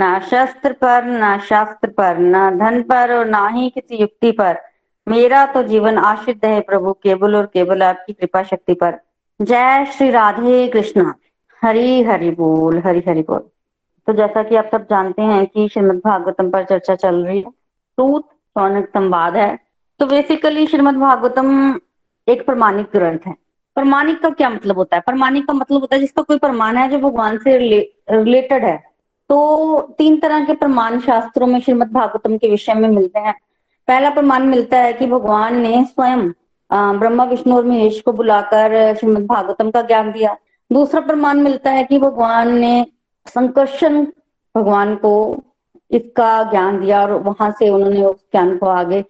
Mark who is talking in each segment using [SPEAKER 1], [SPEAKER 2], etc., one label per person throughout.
[SPEAKER 1] ना शस्त्र पर, ना शास्त्र पर, ना धन पर और ना ही किसी युक्ति पर। मेरा तो जीवन आश्रित है प्रभु, केवल और केवल आपकी कृपा शक्ति पर। जय श्री राधे कृष्ण। हरि हरि बोल, हरि हरि बोल। तो जैसा कि आप सब जानते हैं कि श्रीमद भागवतम पर चर्चा चल रही है। सूत सौनक संवाद है। तो बेसिकली श्रीमद भागवतम एक प्रमाणिक ग्रंथ है। प्रमाणिक का क्या मतलब होता है? प्रमाणिक का मतलब होता है जिसका कोई प्रमाण है जो भगवान से रिलेटेड है। तो तीन तरह के प्रमाण शास्त्रों में श्रीमद भागवतम के विषय में मिलते हैं। पहला प्रमाण मिलता है कि भगवान ने स्वयं ब्रह्मा, विष्णु और महेश को बुलाकर श्रीमद भागवतम का ज्ञान दिया। दूसरा प्रमाण मिलता है कि भगवान ने संकर्षण भगवान को इसका ज्ञान दिया और वहाँ से उन्होंने उस ज्ञान को आगे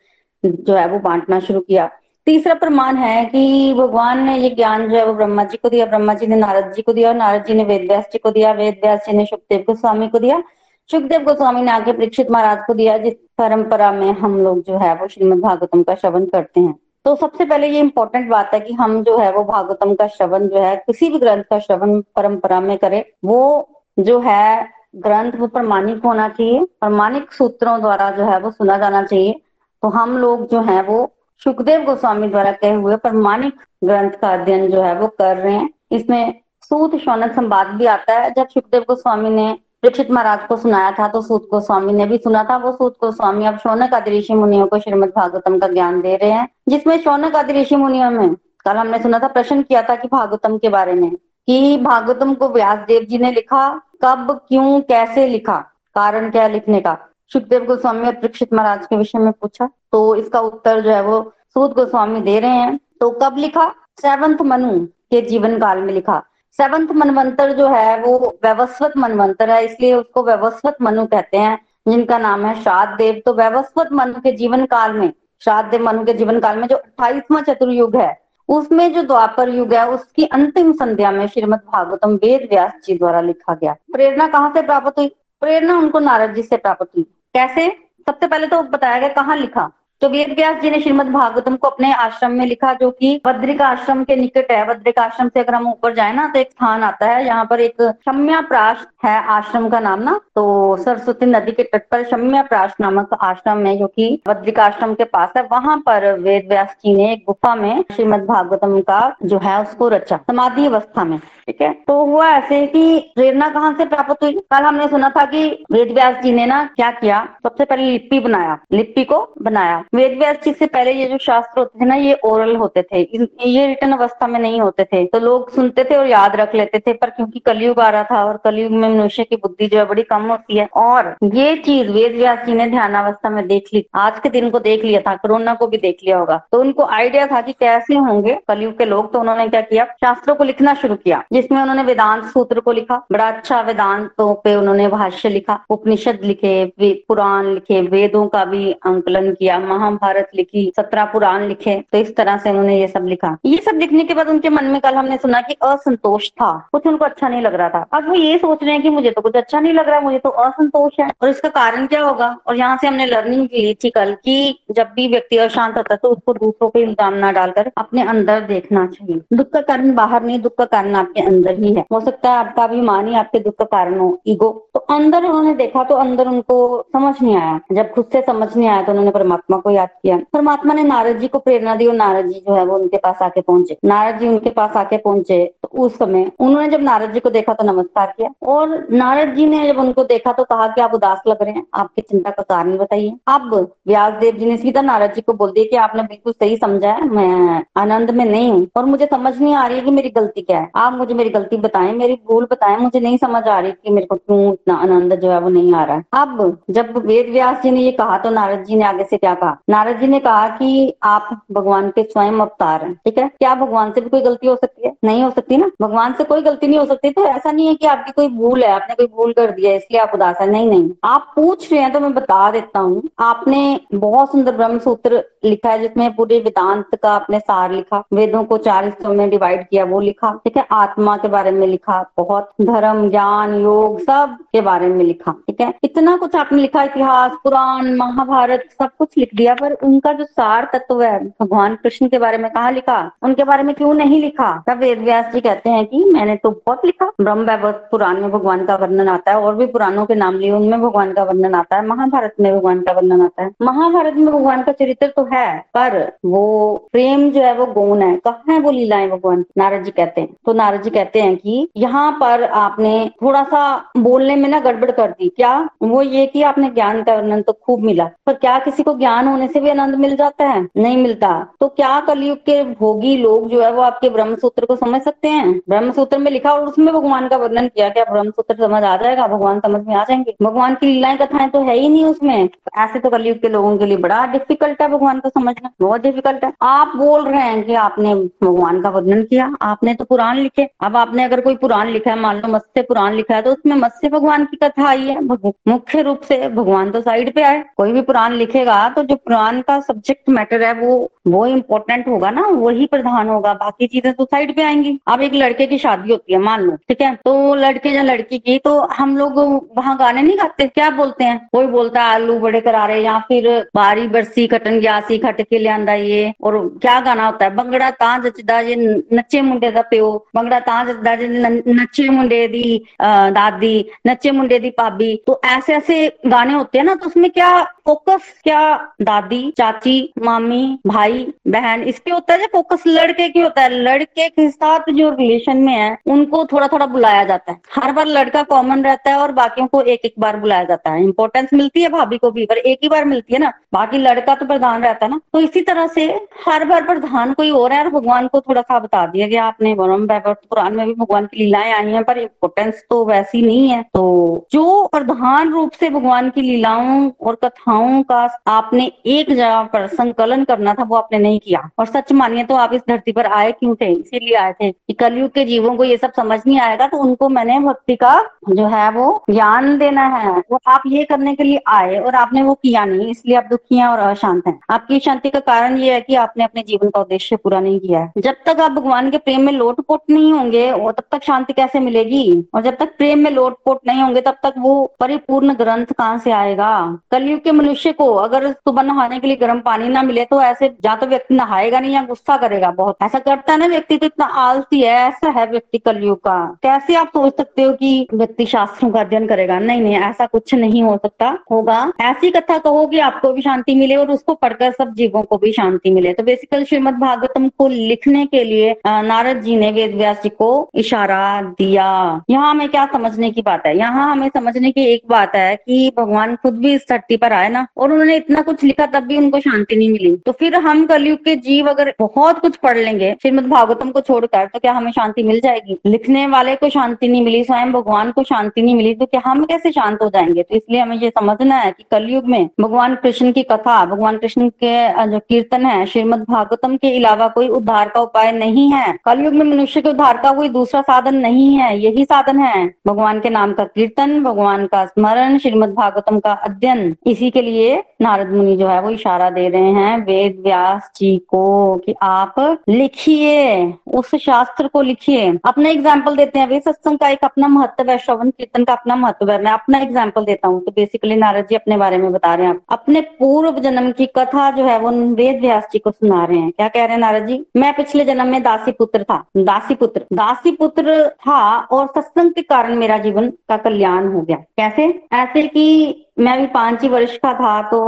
[SPEAKER 1] जो है वो बांटना शुरू किया। तीसरा प्रमाण है कि भगवान ने ये ज्ञान जो है वो ब्रह्मा जी को दिया, ब्रह्मा जी ने नारद जी को दिया और नारद जी ने वेद व्यास जी को दिया वेद व्यास जी ने सुखदेव गोस्वामी को दिया सुखदेव गोस्वामी ने आगे परीक्षित महाराज को दिया, जिस परंपरा में हम लोग जो है वो श्रीमद भागवतम का श्रवण करते हैं। तो सबसे पहले ये इंपॉर्टेंट बात है कि हम जो है वो भागवतम का श्रवण जो है, किसी भी ग्रंथ का श्रवण परंपरा में करें, वो जो है ग्रंथ वो प्रमाणिक होना चाहिए, प्रमाणिक सूत्रों द्वारा जो है वो सुना जाना चाहिए। तो हम लोग जो है वो सुखदेव गोस्वामी द्वारा कहे हुए प्रमाणिक ग्रंथ का अध्ययन जो है वो कर रहे हैं। इसमें सूत शौनक संवाद भी आता है। जब सुखदेव गोस्वामी ने परीक्षित महाराज को सुनाया था तो सूत गोस्वामी ने भी सुना था। वो सूत गोस्वामी अब शौनक आदि ऋषि मुनियों को श्रीमद भागवतम का ज्ञान दे रहे हैं, जिसमें शौनक आदि ऋषि मुनियों में कल हमने सुना था, प्रश्न किया था कि भागवतम के बारे में कि भागवतम को व्यास देव जी ने लिखा, कब, क्यों, कैसे लिखा, कारण क्या लिखने का? सुखदेव गोस्वामी और परीक्षित महाराज के विषय में पूछा। तो इसका उत्तर जो है वो सूद गोस्वामी दे रहे हैं। तो कब लिखा? सेवंथ मनु के जीवन काल में लिखा। सेवंथ मनवंतर जो है वो व्यवस्वत मनवंतर है, इसलिए उसको व्यवस्वत मनु कहते हैं, जिनका नाम है श्राद्ध देव तो व्यवस्वत मनु के जीवन काल में श्राद्ध देव मनु के जीवन काल में जो अट्ठाईसवा चतुर्युग है, उसमें जो द्वापर युग है, उसकी अंतिम संध्या में श्रीमद भागवतम वेद व्यास जी द्वारा लिखा गया। प्रेरणा कहाँ से प्राप्त हुई? प्रेरणा उनको नारद जी से प्राप्त हुई। कैसे? सबसे पहले तो बताया गया कहाँ लिखा? तो वेद व्यास जी ने श्रीमद भागवतम को अपने आश्रम में लिखा जो कि बद्रिका आश्रम के निकट है। बद्रिका आश्रम से अगर हम ऊपर जाए ना तो एक स्थान आता है। यहाँ पर एक क्षम्या प्राश है आश्रम का नाम ना तो सरस्वती नदी के तट पर शम्या प्राश नामक आश्रम है जो कि बद्रिका आश्रम के पास है। वहाँ पर वेद व्यास जी ने एक गुफा में श्रीमद भागवतम का जो है, उसको रचा, समाधि अवस्था में, ठीक है? तो हुआ ऐसे कि प्रेरणा कहाँ से प्राप्त हुई? कल हमने सुना था कि वेद व्यास जी ने ना क्या किया? सबसे पहले लिपि बनाया। लिपि को बनाया। वेद व्यास जी से पहले ये जो शास्त्र होते थे ना, ये ओरल होते थे। ये रिटर्न अवस्था में नहीं होते थे। तो लोग सुनते थे और याद रख लेते थे, पर क्योंकि कलयुग आ रहा था और कलयुग में मनुष्य की बुद्धि जो है बड़ी कम होती है। और ये चीज़ वेद व्यास जी ने ध्यान अवस्था में देख ली। आज के दिन को देख लिया था, कोरोना को भी देख लिया होगा। तो उनको आइडिया था कि कैसे होंगे कलयुग के लोग। तो उन्होंने क्या किया? शास्त्रों को लिखना शुरू किया, जिसमें उन्होंने वेदांत सूत्र को लिखा। बड़ा अच्छा वेदांतों पे उन्होंने भाष्य लिखा, उपनिषद लिखे पुराण लिखे, वेदों का भी अंकलन किया महाभारत लिखी, सत्रह पुराण लिखे तो इस तरह से उन्होंने ये सब लिखा। ये सब लिखने के बाद उनके मन में कल हमने सुना की असंतोष था। कुछ उनको अच्छा नहीं लग रहा था। अब वो ये सोच रहे हैं कि मुझे तो कुछ अच्छा नहीं लग रहा, मुझे तो असंतोष है। और इसका कारण क्या होगा? और यहाँ से हमने लर्निंग ली थी कल की जब भी व्यक्ति अशांत होता है तो उसको दूसरों पे इल्ज़ाम ना डालकर अपने अंदर देखना चाहिए। दुख का कारण बाहर नहीं, दुख का कारण आपके अंदर ही है। हो सकता है आपका अभिमान ही आपके दुख का कारण हो ईगो तो अंदर उन्होंने देखा तो अंदर उनको समझ नहीं आया। जब खुद से समझ नहीं आया तो उन्होंने परमात्मा को याद किया। परमात्मा ने नारद जी को प्रेरणा दी और नारद जी जो है वो उनके पास आके पहुँचे। नारद जी उनके पास आके पहुँचे तो उस समय उन्होंने जब नारद जी को देखा तो नमस्कार किया और नारद जी ने जब उनको देखा तो कहा कि आप उदास लग रहे हैं, आपकी चिंता का कारण बताइए। अब व्यास देव जी ने सीधा नारद जी को बोल दिया कि आपने बिल्कुल सही समझा है, मैं आनंद में नहीं हूँ और मुझे समझ नहीं आ रही है कि मेरी गलती क्या है। आप मुझे मेरी गलती बताएँ, मेरी भूल बताएँ, मुझे नहीं समझ आ रही कि मेरे को क्यों इतना आनंद जो है वो नहीं आ रहा है। अब जब वेद व्यास जी ने ये कहा तो नारद जी ने आगे से क्या कहा? नारद जी ने कहा कि आप भगवान के स्वयं अवतार हैं, ठीक है? क्या भगवान से भी कोई गलती हो सकती है? नहीं हो सकती ना? भगवान से कोई गलती नहीं हो सकती तो ऐसा नहीं है कि आपकी कोई भूल है, आपने कोई भूल कर दिया, इसलिए आप उदास है। नहीं नहीं। आप पूछ रहे हैं तो मैं बता देता हूँ। आपने बहुत सुंदर ब्रह्म सूत्र लिखा है, जिसमें पूरे वेदांत का आपने सार लिखा, वेदों को चार हिस्सों में डिवाइड किया, वो लिखा, ठीक है? आत्मा के बारे में लिखा, बहुत धर्म, ज्ञान, योग, सब के बारे में लिखा, ठीक है? इतना कुछ आपने लिखा, इतिहास, पुराण, महाभारत, सब कुछ लिख दिया। पर उनका जो सार तत्व है, भगवान कृष्ण के बारे में कहा लिखा? उनके बारे में क्यों नहीं लिखा? तब वेद व्यास जी कहते हैं कि मैंने तो बहुत लिखा। ब्रह्म पुराण में भगवान का वर्णन आता है और भी पुराणों के नाम लिए उनमें भगवान का वर्णन आता है। महाभारत में भगवान का वर्णन आता है। महाभारत में भगवान का चरित्र तो है, पर वो प्रेम जो है, वो गौन है। कहा है वो लीलाएँ भगवान? नारद जी कहते हैं। तो नारद जी कहते हैं कि यहाँ पर आपने थोड़ा सा बोलने में ना गड़बड़ कर दी। क्या? वो ये कि आपने ज्ञान का वर्णन तो खूब मिला, पर क्या किसी को ज्ञान होने से भी आनंद मिल जाता है? नहीं मिलता। तो क्या कलयुग के भोगी लोग जो है वो आपके ब्रह्म सूत्र को समझ सकते हैं? ब्रह्म सूत्र में लिखा और उसमें भगवान का वर्णन किया, क्या ब्रह्म सूत्र समझ आ जाएगा? भगवान समझ में आ जाएँगे। भगवान की लीलाएँ, कथाएँ तो है ही नहीं उसमें। ऐसे तो कलयुग के लोगों के लिए बड़ा डिफ़िकल्ट है भगवान को समझना। बहुत डिफ़िकल्ट है। आप बोल रहे हैं कि आपने भगवान का वर्णन किया, आपने तो पुराण लिखे। अब आपने अगर कोई पुराण लिखा है, मान लो मत्स्य पुराण लिखा है तो उसमें मत्स्य भगवान की कथा आई है। मुख्य रूप से भगवान तो साइड पे आए। कोई भी पुराण लिखेगा तो जो पुराण का सब्जेक्ट मैटर है, वो वो इम्पोर्टेंट होगा ना, वही प्रधान होगा, बाकी चीज़ें तो साइड पे आएँगी। अब एक लड़के की शादी होती है, मान लो, ठीक है? तो लड़के या लड़की की तो हम लोग वहाँ गाने नहीं गाते, क्या बोलते हैं? कोई बोलता है, आलू बड़े करारे या फिर बारी बरसी खटन गयासी खट के लिया ये, और क्या गाना होता है? बंगड़ा ता जचदा जे नच्चे मुंडे का प्यो, बंगड़ा ता जचदा जे नच्चे मुंडे दी दादी नच्चे मुंडे दी भाभी। तो ऐसे ऐसे गाने होते हैं ना तो उसमें क्या फोकस, क्या दादी, चाची, मामी, भाई, बहन, इसके होता है फोकस? लड़के की होता है। लड़के के साथ जो रिलेशन में है, उनको थोड़ा थोड़ा बुलाया जाता है। हर बार लड़का कॉमन रहता है और बाकियों को एक एक बार बुलाया जाता है। इंपॉर्टेंस मिलती है भाभी को भी, पर एक ही बार मिलती है ना। बाकी लड़का तो प्रधान रहता है ना। तो इसी तरह से हर बार प्रधान कोई और है और भगवान को थोड़ा सा बता दिया गया आपने। वरुण पुराण में भी भगवान की लीलाएँ आई हैं, पर इम्पोर्टेंस तो वैसी नहीं है। तो जो प्रधान रूप से भगवान की लीलाओं और कथाओं का आपने एक जगह पर संकलन करना था, वो आपने नहीं किया। और सच मानिए तो आप इस धरती पर आए क्यों थे? इसीलिए आए थे कि कलयुग के जीवों को ये सब समझ नहीं आएगा तो उनको मैंने भक्ति का जो है वो ज्ञान देना है। वो आप ये करने के लिए आए और आपने वो किया नहीं, इसलिए आप दुखी हैं और अशांत हैं। आपकी शांति का कारण ये है कि आपने अपने जीवन का उद्देश्य पूरा नहीं किया है। जब तक आप भगवान के प्रेम में लोटपोट नहीं होंगे, और तब तक शांति कैसे मिलेगी? और जब तक प्रेम में लोटपोट नहीं होंगे, तब तक वो परिपूर्ण ग्रंथ कहाँ से आएगा? कलयुग के मनुष्य को अगर सुबह नहाने के लिए गर्म पानी ना मिले तो ऐसे या तो व्यक्ति नहाएगा नहीं या गुस्सा करेगा बहुत। ऐसा करता है ना व्यक्ति तो इतना आलसी है, ऐसा है व्यक्ति कलयुग का। कैसे आप सोच सकते हो कि व्यक्ति शास्त्रों का अध्ययन करेगा? नहीं नहीं, ऐसा कुछ नहीं हो सकता, होगा। ऐसी कथा कहो कि आपको भी शांति मिले और उसको पढ़कर सब जीवों को भी शांति मिले। तो बेसिकली श्रीमद भागवतम को लिखने के लिए नारद जी ने वेद व्यास जी को इशारा दिया। यहाँ हमें क्या समझने की बात है? यहाँ हमें समझने की एक बात है कि भगवान खुद भी इस धरती पर आए ना? और उन्होंने इतना कुछ लिखा, तब भी उनको शांति नहीं मिली। तो फिर हम कलयुग के जीव अगर बहुत कुछ पढ़ लेंगे श्रीमद भागवतम को छोड़कर तो क्या हमें शांति मिल जाएगी? लिखने वाले को शांति नहीं मिली, स्वयं भगवान को शांति नहीं मिली तो क्या हम कैसे शांत हो जाएँगे? तो इसलिए हमें ये समझना है कि कलयुग में भगवान कृष्ण की कथा, भगवान कृष्ण के जो कीर्तन है, श्रीमद भागवतम के अलावा कोई उद्धार का उपाय नहीं है। कलयुग में मनुष्य के उद्धार का कोई दूसरा साधन नहीं है, यही साधन है। भगवान के नाम का कीर्तन, भगवान का स्मरण, श्रीमद भागवतम का अध्ययन, इसी के लिए नारद मुनि जो है वो इशारा दे रहे हैं, वेद व्यास जी को कि आप लिखिए, उस शास्त्र को लिखिए। अपना एग्ज़ाम्पल देते हैं वे सत्संग का एक अपना महत्व है, श्रवण कीर्तन का अपना महत्व है। मैं अपना एग्ज़ाम्पल देता हूँ तो बेसिकली नारद जी अपने बारे में बता रहे हैं अपने पूर्व जन्म की कथा जो है वो वेद व्यास जी को सुना रहे हैं। क्या कह रहे हैं नारद जी? मैं पिछले जन्म में दासी पुत्र था दासी पुत्र दासी पुत्र था और सत्संग के कारण मेरा जीवन का कल्याण हो गया। कैसे? ऐसे कि मैं भी पाँच ही वर्ष का था तो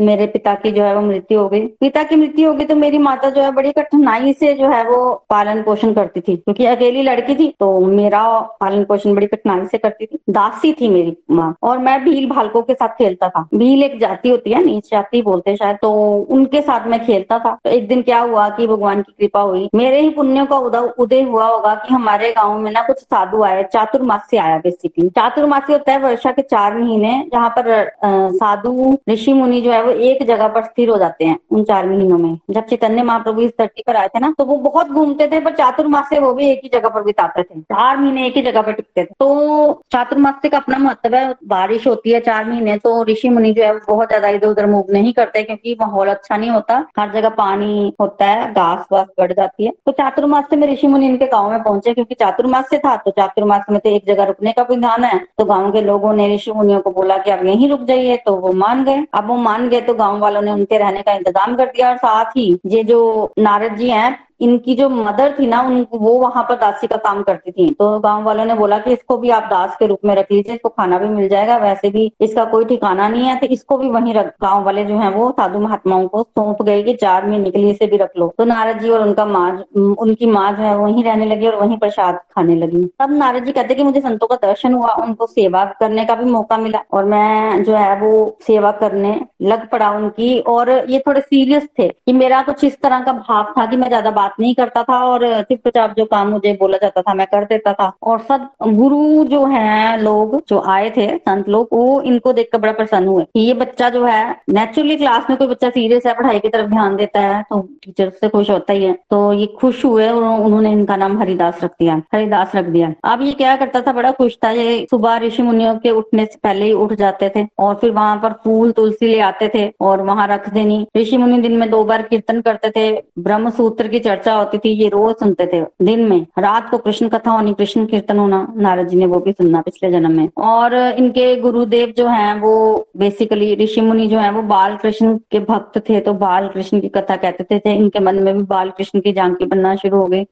[SPEAKER 1] मेरे पिता की जो है वो मृत्यु हो गई। पिता की मृत्यु हो गई तो मेरी माता जो है बड़ी कठिनाई से जो है वो पालन पोषण करती थी, क्योंकि अकेली लड़की थी तो मेरा पालन पोषण बड़ी कठिनाई से करती थी। दासी थी मेरी माँ, और मैं भील भालकों के साथ खेलता था। भील एक जाति होती है, नीच जाति बोलते शायद तो उनके साथ मैं खेलता था। तो एक दिन क्या हुआ कि भगवान की कृपा हुई। मेरे ही पुण्यों का उदय उदय हुआ होगा कि हमारे गाँव में ना कुछ साधु आए, चातुर्मासी आया बेसिकली चातुर्मासी होता है वर्षा के चार महीने, जहाँ पर साधु, ऋषि मुनि जो है वो एक जगह पर स्थिर हो जाते हैं उन चार महीनों में। जब चैतन्य महाप्रभु इस धरती पर आए थे ना तो वो बहुत घूमते थे, पर चातुर्मास से वो भी एक ही जगह पर बिताते थे। चार महीने एक ही जगह पर टिकते थे। तो चातुर्मास का अपना महत्व है, बारिश होती है चार महीने तो ऋषि मुनि जो है बहुत ज़्यादा इधर उधर मूव नहीं करते, क्योंकि माहौल अच्छा नहीं होता। हर जगह पानी होता है, घास वास बढ़ जाती है। तो चातुर्मास में ऋषि मुनि इनके गाँव में पहुँचे, क्योंकि चातुर्मास से था तो चातुर्मास में तो एक जगह रुकने का विधान है। तो गाँव के लोगों ने ऋषि मुनियों को बोला कि आप यहीं रुक जाइए तो वो मान गए। अब वो मान गए तो गाँव वालों ने उनके रहने का इंतज़ाम कर दिया और साथ ही ये जो नारद जी हैं इनकी जो मदर थी ना, उन, वो वहाँ पर दासी का काम करती थी। तो गाँव वालों ने बोला कि इसको भी आप दास के रूप में रख लीजिए, इसको खाना भी मिल जाएगा। वैसे भी इसका कोई ठिकाना नहीं है तो इसको भी वहीं रख, गाँव वाले जो है वो साधु महात्माओं को सौंप गए कि चार महीने के लिए इसे भी रख लो। तो नारद जी और उनका माँ उनकी माँ जो है, वहीं रहने लगी और वहीं प्रसाद खाने लगी। तब नारद जी कहते कि मुझे संतों का दर्शन हुआ, उनको सेवा करने का भी मौका मिला और मैं जो है वो सेवा करने लग पड़ा उनकी। और ये थोड़े सीरियस थे कि मेरा कुछ इस तरह का भाव था कि मैं ज़्यादा बात नहीं करता था और चुपचाप जो काम मुझे बोला जाता था, मैं कर देता था। और सब गुरु जो है लोग, जो आए थे, संत लोग, वो इनको देखकर बड़ा प्रसन्न हुए कि ये बच्चा जो है नेचुरली क्लास में कोई बच्चा सीरियस है, पढ़ाई की तरफ़ ध्यान देता है तो टीचर से खुश होता ही है। तो ये खुश हुए और उन्होंने इनका नाम हरिदास रख दिया, हरिदास रख दिया। अब ये क्या करता था, बड़ा खुश था। ये सुबह ऋषि मुनियों के उठने से पहले ही उठ जाते थे और फिर वहाँ पर फूल, तुलसी ले आते थे और वहाँ रख देनी। ऋषि मुनि दिन में दो बार कीर्तन करते थे ब्रह्म सूत्र की चर्चा होती थी ये रोज सुनते थे। दिन में रात को कृष्ण कथा होनी कृष्ण कीर्तन होना नारद जी ने वो भी सुनना पिछले जन्म में। और इनके गुरुदेव जो है वो बेसिकली ऋषि मुनि जो है वो बाल कृष्ण के भक्त थे तो बाल कृष्ण की कथा कहते थे, थे इनके मन में भी बाल कृष्ण की जानकी बनना शुरू हो गई।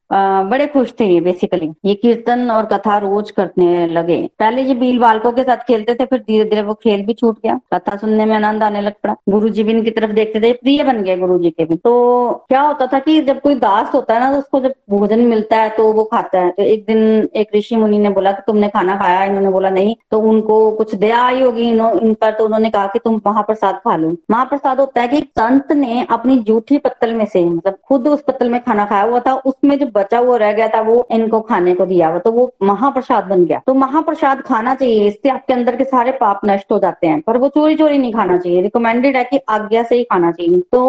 [SPEAKER 1] बड़े खुश थे ये बेसिकली ये कीर्तन और कथा रोज करने लगे। पहले ये बील बालकों के साथ खेलते थे फिर धीरे धीरे वो खेल भी छूट गया। कथा सुनने में आनंद आने लग पड़ा। गुरु जी भी इनकी तरफ़ देखते थे प्रिय बन गए गुरु जी के भी। तो क्या होता था कि जब कोई दास होता है ना तो उसको जब भोजन मिलता है तो वो खाता है। तो एक दिन एक ऋषि मुनि ने बोला कि तुमने खाना खाया इन्होंने बोला, नहीं। तो उनको कुछ दया आई होगी इन पर तो उन्होंने कहा कि तुम महाप्रसाद खा लो। महाप्रसाद होता है कि संत ने अपनी जूठी पत्तल में से मतलब खुद उस पत्तल में खाना खाया हुआ था, उसमें जो बचा हुआ रह गया था, वो इनको खाने को दिया हुआ। तो वो महाप्रसाद बन गया। तो महाप्रसाद खाना चाहिए, इससे आपके अंदर के सारे पाप नष्ट हो जाते हैं। पर वो चोरी चोरी नहीं खाना चाहिए। रिकमेंडेड है कि आज्ञा से ही खाना चाहिए। तो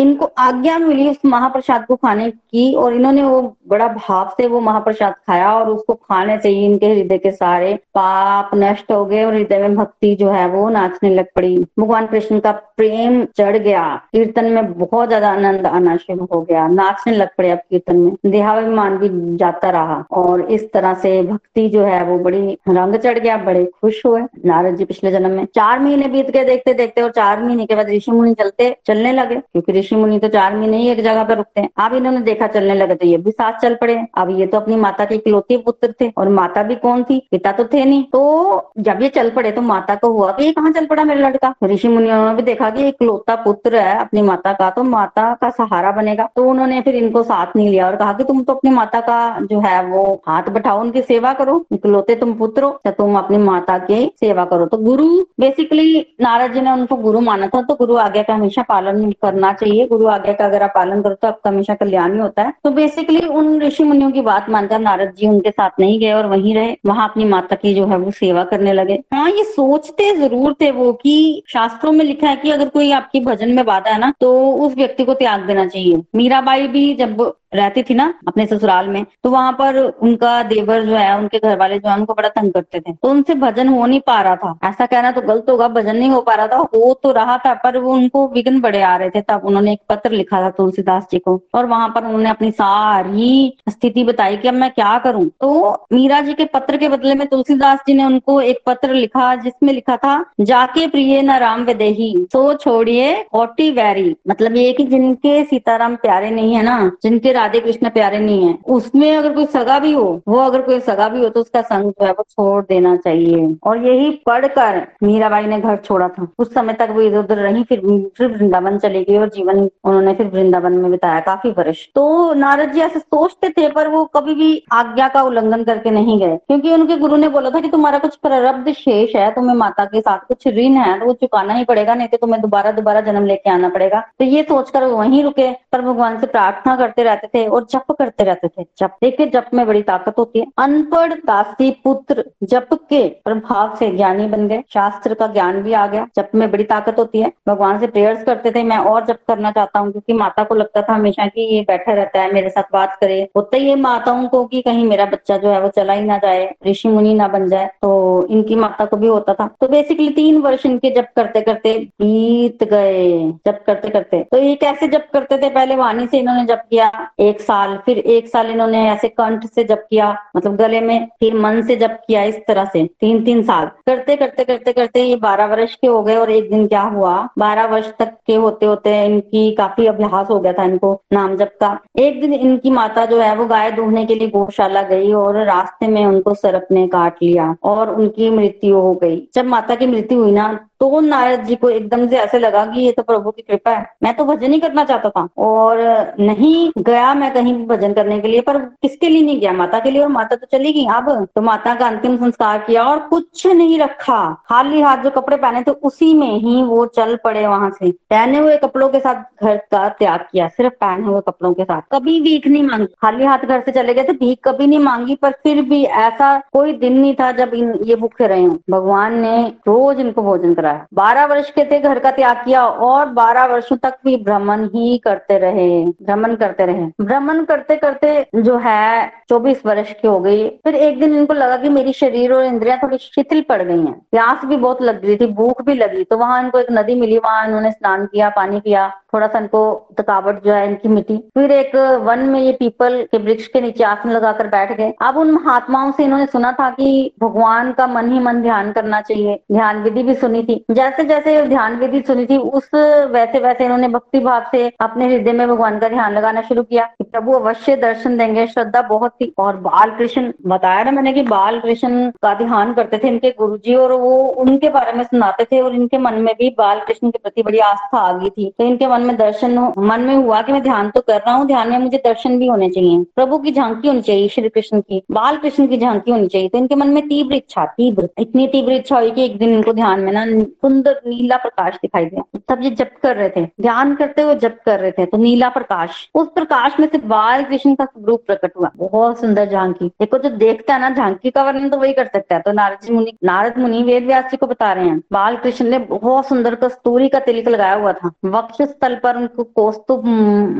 [SPEAKER 1] इनको आज्ञा मिली उस महाप्रसाद को खाने की और इन्होंने वो बड़ा भाव से वो महाप्रसाद खाया और उसको खाने से ही इनके हृदय के सारे पाप नष्ट हो गए और हृदय में भक्ति जो है वो नाचने लग पड़ी। भगवान कृष्ण का प्रेम चढ़ गया। कीर्तन में बहुत ज़्यादा आनंद आना शुरू हो गया। नाचने लग पड़े अब कीर्तन में। देहाभिमान भी जाता रहा और इस तरह से भक्ति जो है वो बड़ी रंग चढ़ गया, बड़े खुश हुए। नारद जी पिछले जन्म में चार महीने बीत गए देखते देखते और चार महीने के बाद ऋषि मुनि चलते, चलने लगे। क्योंकि ऋषि मुनि तो चार महीने ही एक जगह पर रुकते हैं। अब इन्होंने देखा चलने लगे तो ये भी साथ चल पड़े। अब ये तो अपनी माता के इकलौते पुत्र थे, और माता भी कौन थी? पिता तो थे नहीं। तो जब ये चल पड़े तो माता को हुआ कि ये कहाँ चल पड़ा मेरा लड़का? ऋषि मुनियों ने भी देखा कि इकलौता पुत्र है अपनी माता का तो माता का सहारा बनेगा। तो उन्होंने फिर इनको साथ नहीं लिया और कहा कि तुम तो अपनी माता का जो है, वो हाथ बैठाओ उनकी सेवा करो। इकलौते तुम पुत्र हो तो तुम अपनी माता की सेवा करो। तो गुरु बेसिकली नारद जी ने उनको गुरु माना था तो गुरु आज्ञा का हमेशा पालन करना चाहिए। गुरु आज्ञा का अगर आप पालन करो तो आपका हमेशा कल्याण ही होता है। तो बेसिकली उन ऋषि मुनियों की बात मानकर नारद जी उनके साथ नहीं गए और वहीं रहे। वहाँ अपनी माता की जो है वो सेवा करने लगे। हाँ ये सोचते ज़रूर थे वो कि शास्त्रों में लिखा है कि अगर कोई आपकी भजन में बाधा है ना तो उस व्यक्ति को त्याग देना चाहिए। मीराबाई भी जब रहती थी ना अपने ससुराल में तो वहाँ पर उनका देवर जो है, उनके घर वाले जो है, उनको बड़ा तंग करते थे। तो उनसे भजन हो नहीं पा रहा था। ऐसा कहना तो गलत होगा, भजन नहीं हो पा रहा था, हो तो रहा था, पर वो उनको विघ्न बड़े आ रहे थे। तब उन्होंने एक पत्र लिखा था तुलसीदास जी को, और वहाँ पर उन्होंने अपनी सारी स्थिति बताई कि अब मैं क्या करूँ। तो मीरा जी के पत्र के बदले में तुलसीदास जी ने उनको एक पत्र लिखा, जिसमें लिखा था, जाके प्रिय न राम विदेही, सो छोड़िए कोटी वैरी। मतलब ये कि जिनके सीताराम प्यारे नहीं है ना, जिनके राधे कृष्ण प्यारे नहीं है। उसमें अगर कोई सगा भी हो, वो अगर कोई सगा भी हो तो उसका संग जो है वो छोड़ देना चाहिए। और यही पढ़कर मीराबाई ने घर छोड़ा था। उस समय तक वो इधर उधर रही, फिर फिर वृंदावन चली गई और जीवन उन्होंने फिर वृंदावन में बिताया काफ़ी वर्ष। तो नारद जी ऐसे सोचते थे, पर वो कभी भी आज्ञा का उल्लंघन करके नहीं गए। क्योंकि उनके गुरु ने बोला था कि तुम्हारा कुछ प्रारब्ध शेष है, तुम्हें माता के साथ कुछ ऋण है तो वो चुकाना ही पड़ेगा, नहीं तो तुम्हें दोबारा दोबारा जन्म लेके आना पड़ेगा। तो ये सोचकर वहीं रुके, पर भगवान से प्रार्थना करते रहते थे और जप करते रहते थे। जप, देखिए, जप में बड़ी ताकत होती है। अनपढ़ दासी पुत्र जप के प्रभाव से ज्ञानी बन गए। शास्त्र का ज्ञान भी आ गया। जप में बड़ी ताकत होती है। भगवान से प्रेयर्स करते थे। मैं और जप करना चाहता हूँ क्योंकि माता को लगता था हमेशा की ये बैठा रहता है, मेरे साथ बात करे। होता ही माताओं को कि कहीं मेरा बच्चा जो है वो चला ही ना जाए, ऋषि मुनि ना बन जाए तो इनकी माता को भी होता था। तो बेसिकली तीन वर्ष इनके जप करते करते बीत गए। जप करते करते। तो ये कैसे जप करते थे? पहले वाणी से इन्होंने जप किया। एक साल, फिर एक साल इन्होंने ऐसे कंठ से जब किया मतलब गले में, फिर मन से जब किया इस तरह से तीन तीन साल। करते करते करते करते ये बारह वर्ष के हो गए और एक दिन क्या हुआ, बारह वर्ष तक के होते होते इनकी काफ़ी अभ्यास हो गया था इनको नाम जप का। एक दिन इनकी माता जो है वो गाय दूहने के लिए गौशाला गई और रास्ते में उनको सरप ने काट लिया और उनकी मृत्यु हो गई। जब माता की मृत्यु हुई ना तो नारद जी को एकदम से ऐसे लगा कि ये तो प्रभु की कृपा है। मैं तो भजन ही करना चाहता था। और नहीं, गया मैं कहीं भजन करने के लिए, पर किसके लिए नहीं गया? माता के लिए? और माता तो चली गई अब। तो माता का अंतिम संस्कार किया और कुछ नहीं रखा। खाली हाथ जो कपड़े पहने थे, उसी में ही वो चल पड़े वहाँ से। पहने हुए कपड़ों के साथ घर का त्याग किया, सिर्फ़ पहने हुए कपड़ों के साथ। कभी भीख नहीं मांगी। खाली हाथ घर से चले गए थे, भीख कभी नहीं मांगी, पर फिर भी ऐसा कोई दिन नहीं था जब इन ये भूखे रहे भगवान ने रोज इनको भोजन करा रहा है। बारह वर्ष के थे, घर का त्याग किया और बारह वर्षों तक भी भ्रमण ही करते रहे, भ्रमण करते रहे। भ्रमण करते करते जो है, चौबीस वर्ष की हो गई। फिर एक दिन इनको लगा कि मेरी शरीर और इंद्रियाँ थोड़ी शिथिल पड़ गई हैं। प्यास भी बहुत लग रही थी, भूख भी लगी। तो वहाँ इनको एक नदी मिली, वहाँ इन्होंने स्नान किया, पानी पिया। थोड़ा सा इनको थकावट जो है इनकी मिट्टी फिर एक वन में ये पीपल के वृक्ष के नीचे आसन लगाकर बैठ गए। अब उन महात्माओं से इन्होंने सुना था कि भगवान का मन ही मन ध्यान करना चाहिए। ध्यान विधि भी सुनी थी। जैसे जैसे ध्यान विधि सुनी थी, उस वैसे वैसे इन्होंने भक्ति भाव से अपने हृदय में भगवान का ध्यान लगाना शुरू किया प्रभु अवश्य दर्शन देंगे। श्रद्धा बहुत थी और बाल कृष्ण बताया ना मैंने कि बाल कृष्ण का ध्यान करते थे इनके गुरुजी और वो उनके बारे में सुनाते थे और इनके मन में भी बाल कृष्ण के प्रति बड़ी आस्था आ गई थी। तो इनके मन में दर्शन मन में हुआ कि मैं ध्यान तो कर रहा हूँ, ध्यान में मुझे दर्शन भी होने चाहिए। प्रभु की झांकी होनी चाहिए, श्री कृष्ण की बाल कृष्ण की झांकी होनी चाहिए। तो इनके मन में तीव्र इच्छा, तीव्र, इतनी तीव्र इच्छा हुई कि एक दिन इनको ध्यान में ना सुंदर नीला प्रकाश दिखाई दिया। तब ये जप कर रहे थे। ध्यान करते हुए जप कर रहे थे तो नीला प्रकाश। उस प्रकाश में से बाल कृष्ण का स्वरूप प्रकट हुआ। बहुत सुंदर झांकी। देखो, जो देखता है ना, झांकी का वर्णन तो वही कर सकता है। तो नारद मुनि नारद मुनि वेद व्यास जी को बता रहे हैं, बाल कृष्ण ने बहुत सुंदर कस्तूरी का तिलक लगाया हुआ था। वक्ष स्थल पर उनको कौस्तुभ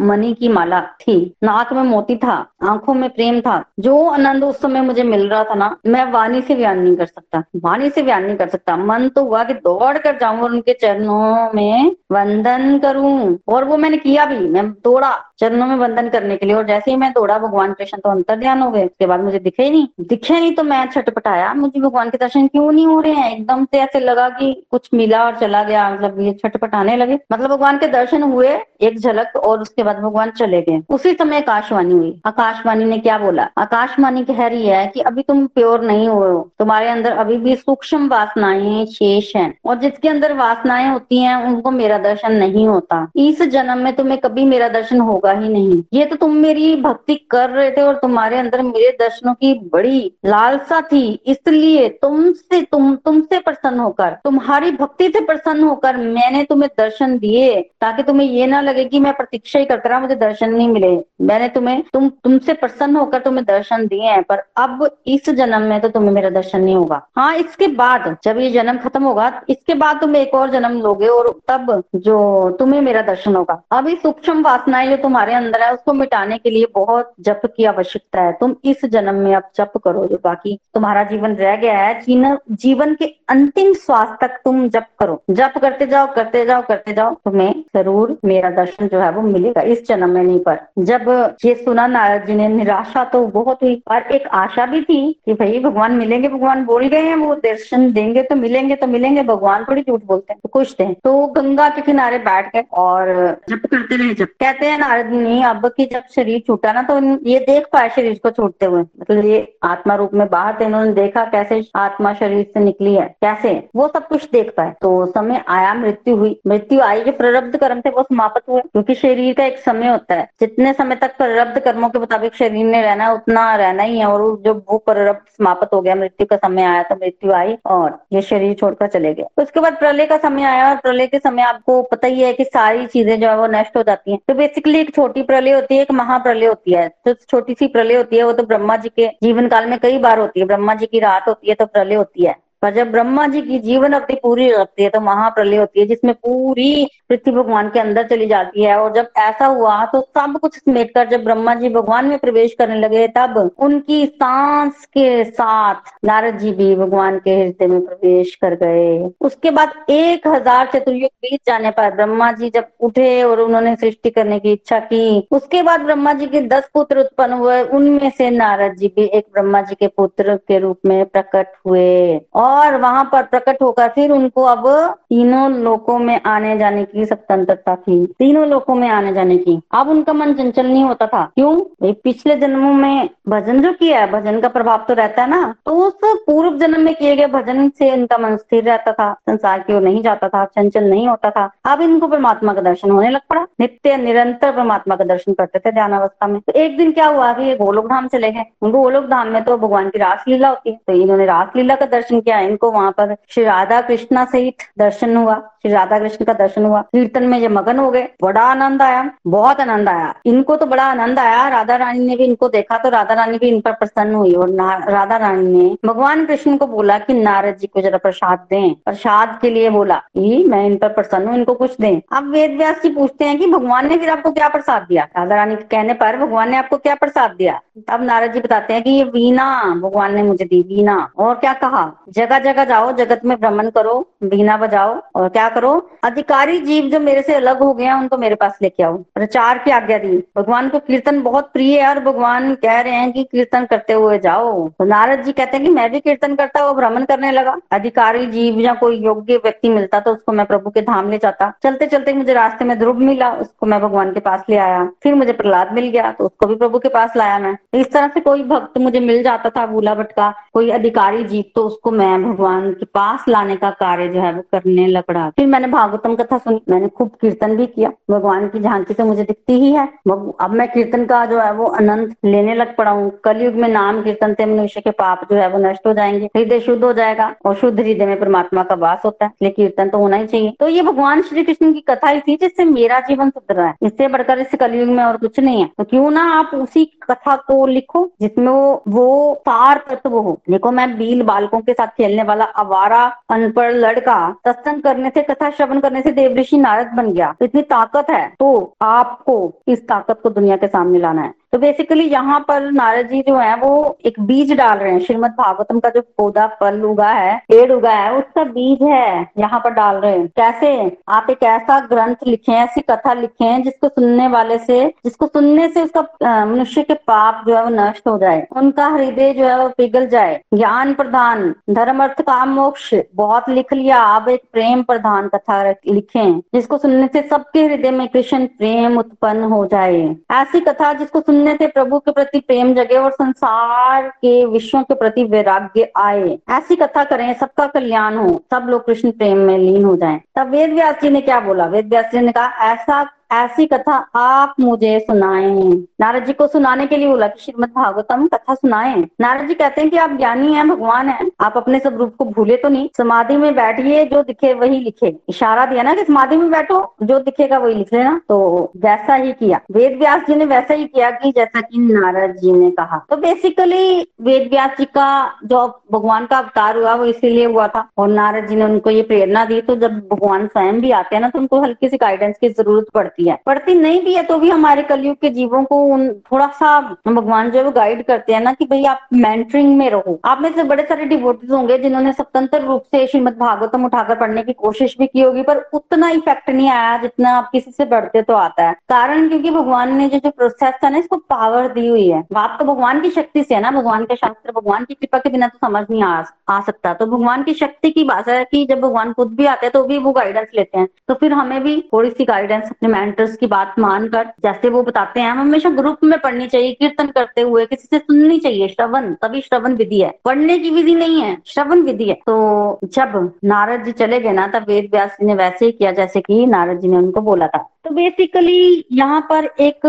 [SPEAKER 1] मणि की माला थी। नाक में मोती था, आँखों में प्रेम था। जो आनंद उस समय मुझे मिल रहा था ना, मैं वाणी से बयान नहीं कर सकता। वाणी से बयान नहीं कर सकता। मन तो हुआ कि दौड़ कर जाऊँ और उनके चरणों में वंदन करूँ। और वो मैंने किया भी, मैं दौड़ा चरणों में वंदन करने के लिए। और जैसे ही मैं दौड़ा, भगवान कृष्ण तो अंतर ध्यान हो गए। उसके बाद मुझे दिखे नहीं। दिखे नहीं तो मैं छटपटाया। मुझे भगवान के दर्शन क्यों नहीं हो रहे हैं? एकदम से ऐसे लगा कि कुछ मिला और चला गया। मतलब ये छटपटाने लगे। मतलब भगवान के दर्शन हुए एक झलक और उसके बाद भगवान चले गए। उसी समय आकाशवाणी हुई। आकाशवाणी ने क्या बोला? आकाशवाणी कह रही है कि अभी तुम प्योर नहीं हो। तुम्हारे अंदर अभी भी सूक्ष्म वासनाएँ शेष हैं। और जिसके अंदर वासनाएँ होती हैं, उनको मेरा दर्शन नहीं होता। इस जन्म में तुम्हें कभी मेरा दर्शन होगा ही नहीं। ये तो तुम मेरी भक्ति कर रहे थे और तुम्हारे अंदर मेरे दर्शनों की बड़ी लालसा थी। इसलिए तुमसे, तुम, तुमसे प्रसन्न होकर, तुम्हारी भक्ति से प्रसन्न होकर मैंने तुम्हें दर्शन दिए, ताकि तुम्हें ये ना लगे कि मैं प्रतीक्षा ही करता रहा, मुझे दर्शन नहीं मिले। मैंने तुम्हें, तुम, तुमसे प्रसन्न होकर तुम्हें दर्शन दिए हैं, पर अब इस जन्म में तो तुम्हें मेरा दर्शन नहीं होगा। हाँ इसके बाद जब ये जन्म खत्म होगा इसके बाद तुम एक और जन्म लोगे और तब जो तुम्हें मेरा दर्शन होगा। अभी सूक्ष्म वासनाएँ जो तुम्हारे अंदर है, उसको मिटाने के लिए बहुत जप की आवश्यकता है। तुम इस जन्म में अब जप करो जो बाकी तुम्हारा जीवन रह गया है। जीवन के अंतिम श्वास तक तुम जप करो। जप करते जाओ करते जाओ करते जाओ, तुम्हें ज़रूर मेरा दर्शन जो है वो मिलेगा इस जन्म में नहीं पर। जब ये सुना नारद जी ने, निराशा तो बहुत हुई। और एक आशा भी थी कि भाई भगवान मिलेंगे, भगवान बोल गए हैं, वो दर्शन देंगे तो मिलेंगे तो मिलेंगे थोड़ी झूठ बोलते हैं तो खुश थे तो गंगा के किनारे बैठ गए और जब करते रहे, जब कहते हैं नारद मुनि, अब की जब शरीर छूटा ना तो ये देख पाए शरीर को छूटते हुए। मतलब ये आत्मा रूप में बाहर थे इन्होंने देखा कैसे आत्मा शरीर से निकली है, कैसे? वो सब कुछ देख पाए। तो समय आया, मृत्यु हुई। मृत्यु आई, जो प्रारब्ध कर्म थे, वो समाप्त हुए। क्योंकि शरीर का एक समय होता है। जितने समय तक प्रारब्ध कर्मों के मुताबिक शरीर ने रहना है, उतना रहना ही है। और जब वो प्रारब्ध समाप्त हो गया, मृत्यु का समय आया तो मृत्यु आई और ये शरीर छोड़कर चले गए। उसके बाद प्रलय का समय आया और प्रलय के समय आपको पता ही है कि सारी चीज़ें जो है वो नष्ट हो जाती हैं। तो बेसिकली एक छोटी प्रलय होती है, एक महाप्रलय होती है। तो छोटी सी प्रलय होती है, वो तो ब्रह्मा जी के जीवन काल में कई बार होती है। ब्रह्मा जी की रात होती है तो प्रलय होती है। पर जब ब्रह्मा जी की जीवन अवधि पूरी लगती है तो महाप्रलय होती है, जिसमें पूरी पृथ्वी भगवान के अंदर चली जाती है, और जब ऐसा हुआ तो सब कुछ समेट कर जब ब्रह्मा जी भगवान में प्रवेश करने लगे, तब उनकी सांस के साथ नारद जी भी भगवान के हृदय में प्रवेश कर गए। उसके बाद एक हज़ार चतुर्युग बीत जाने पर ब्रह्मा जी जब उठे और उन्होंने सृष्टि करने की इच्छा की, उसके बाद ब्रह्मा जी के दस पुत्र उत्पन्न हुए, उनमें से नारद जी भी एक ब्रह्मा जी के पुत्र के रूप में प्रकट हुए, और और वहाँ पर प्रकट होकर फिर उनको अब तीनों लोकों में आने जाने की स्वतंत्रता थी। तीनों लोकों में आने जाने की। अब उनका मन चंचल नहीं होता था। क्यों? भाई, पिछले जन्मों में भजन जो किया है, भजन का प्रभाव तो रहता है ना तो उस पूर्व जन्म में किए गए भजन से इनका मन स्थिर रहता था। संसार की ओर नहीं जाता था, चंचल नहीं होता था। अब इनको परमात्मा का दर्शन होने लग पड़ा। नित्य, निरंतर परमात्मा का दर्शन करते थे ध्यान अवस्था में। तो एक दिन क्या हुआ कि ये गोलोक धाम चले गए। गोलोक धाम में तो भगवान की रासलीला होती है। तो इन्होंने रासलीला का दर्शन किया। इनको वहाँ पर श्री राधा कृष्णा सहित दर्शन हुआ। श्री राधा कृष्ण का दर्शन हुआ। कीर्तन में ये मगन हो गए। बड़ा आनंद आया। बहुत आनंद आया। इनको तो बड़ा आनंद आया। राधा रानी ने भी इनको देखा तो राधा रानी भी इन पर प्रसन्न हुई और राधा रानी ने भगवान कृष्ण को बोला कि नारद जी को जरा प्रसाद दें। प्रसाद के लिए बोला कि मैं इन पर प्रसन्न हूँ, इनको कुछ दें। अब वेद व्यास जी पूछते हैं कि भगवान ने फिर आपको क्या प्रसाद दिया? राधा रानी के कहने पर भगवान ने आपको क्या प्रसाद दिया? अब नारद जी बताते हैं कि ये वीणा, भगवान ने मुझे दी वीणा। और क्या कहा? जगह जगह जाओ, जगत में भ्रमण करो बीना बजाओ, और क्या करो? अधिकारी जीव जो मेरे से अलग हो गया उनको मेरे पास लेके आओ। प्रचार की आज्ञा दी। भगवान को कीर्तन बहुत प्रिय है, और भगवान कह रहे हैं कि कीर्तन करते हुए जाओ। तो नारद जी कहते हैं कि मैं भी कीर्तन करता हुआ भ्रमण करने लगा। अधिकारी जीव या कोई योग्य व्यक्ति मिलता तो उसको मैं प्रभु के धाम ले जाता। चलते चलते मुझे रास्ते में ध्रुव मिला, उसको मैं भगवान के पास ले आया। फिर मुझे प्रहलाद मिल गया तो उसको भी प्रभु के पास लाया मैं। इस तरह से कोई भक्त मुझे मिल जाता था भूला भटका। कोई अधिकारी जीव तो उसको मैं भगवान के पास लाने का कार्य जो है वो करने लग पड़ा फिर मैंने भागवतम कथा सुनी। मैंने खूब कीर्तन भी किया। भगवान की झांकी तो मुझे दिखती ही है। अब मैं कीर्तन का जो है वो आनंद लेने लग पड़ा हूँ। कलयुग में नाम कीर्तन से मनुष्य के पाप जो है वो नष्ट हो जाएँगे। हृदय शुद्ध हो जाएगा और शुद्ध हृदय में परमात्मा का वास होता है। इसलिए कीर्तन तो होना ही चाहिए। तो ये भगवान श्री कृष्ण की कथा ही थी जिससे मेरा जीवन सुधरा है। इससे बढ़कर इस कलयुग में और कुछ नहीं है। तो क्यों ना आप उसी कथा को लिखो जिसमें वो वो सार तत्व हो। देखो, मैं बील बालकों के साथ खेलने वाला अवारा अनपढ़ लड़का सत्संग करने से कथा श्रवण करने से देव ऋषि नारद बन गया। इतनी ताकत है। तो आपको इस ताकत को दुनिया के सामने लाना है। तो बेसिकली यहाँ पर नारद जी जो है, वो एक बीज डाल रहे हैं। श्रीमद भागवतम का जो पौधा, फल उगा है, पेड़ उगा है उसका बीज है, यहाँ पर डाल रहे हैं। कैसे? आप एक ऐसा ग्रंथ लिखे, ऐसी कथा लिखे, जिसको सुनने वाले से, जिसको सुनने से उसका मनुष्य के पाप जो है वो नष्ट हो जाए, उनका हृदय जो है वो पिघल जाए। ज्ञान प्रधान, धर्म अर्थ काम मोक्ष, बहुत लिख लिया। आप एक प्रेम प्रधान कथा लिखे, जिसको सुनने से सबके हृदय में कृष्ण प्रेम उत्पन्न हो जाए। ऐसी कथा जिसको सुन सुनने से प्रभु के प्रति प्रेम जगे और संसार के विश्वों के प्रति वैराग्य आए। ऐसी कथा करें, सबका कल्याण हो, सब लोग कृष्ण प्रेम में लीन हो जाएँ। तब वेद व्यास जी ने क्या बोला? वेद व्यास जी ने कहा, ऐसा ऐसी कथा आप मुझे सुनाएँ। नारद जी को सुनाने के लिए बोला कि श्रीमद भागवतम कथा सुनाएँ। नारद जी कहते हैं कि आप ज्ञानी हैं, भगवान हैं। आप अपने सब रूप को भूले तो नहीं। समाधि में बैठिए, जो दिखे वही लिखे। इशारा दिया ना कि समाधि में बैठो, जो दिखेगा वही लिख लेना। तो वैसा ही किया। वेद व्यास जी ने वैसा ही किया कि जैसा कि नारद जी ने कहा। तो बेसिकली वेद व्यास जी का जो भगवान का अवतार हुआ, वो इसीलिए हुआ था। और नारद जी ने उनको ये प्रेरणा दी। तो जब भगवान स्वयं भी आते हैं ना तो उनको हल्की सी गाइडेंस की ज़रूरत पड़ती पड़ती है। पड़ती नहीं भी है तो भी हमारे कलयुग के जीवों को उन थोड़ा सा भगवान जो है वो गाइड करते हैं ना कि भाई आप मेंटरिंग में रहो। आप में से बड़े सारे डिवोटीज होंगे जिन्होंने स्वतंत्र रूप से श्रीमद भागवतम उठाकर पढ़ने की कोशिश भी की होगी पर उतना इफ़ेक्ट नहीं आया जितना आप किसी से बढ़ते तो आता है। कारण क्योंकि भगवान ने जो जो प्रोसेस था ना इसको पावर दी हुई है। बात तो भगवान की शक्ति से है ना भगवान के शास्त्र भगवान की कृपा के बिना तो समझ नहीं आ, आ सकता। तो भगवान की शक्ति की बात है कि जब भगवान खुद भी आते हैं तो भी वो गाइडेंस लेते हैं। तो फिर हमें भी थोड़ी सी गाइडेंस अपने मेंटर्स की बात मानकर, जैसे वो बताते हैं, हम हमेशा ग्रुप में पढ़नी चाहिए, कीर्तन करते हुए, किसी से सुननी चाहिए। श्रवण, तभी श्रवण विधि है। पढ़ने की विधि नहीं है, श्रवण विधि है। तो जब नारद जी चले गए ना, तब वेद व्यास ने वैसे ही किया, जैसे कि नारद जी ने उनको बोला था। तो बेसिकली यहाँ पर एक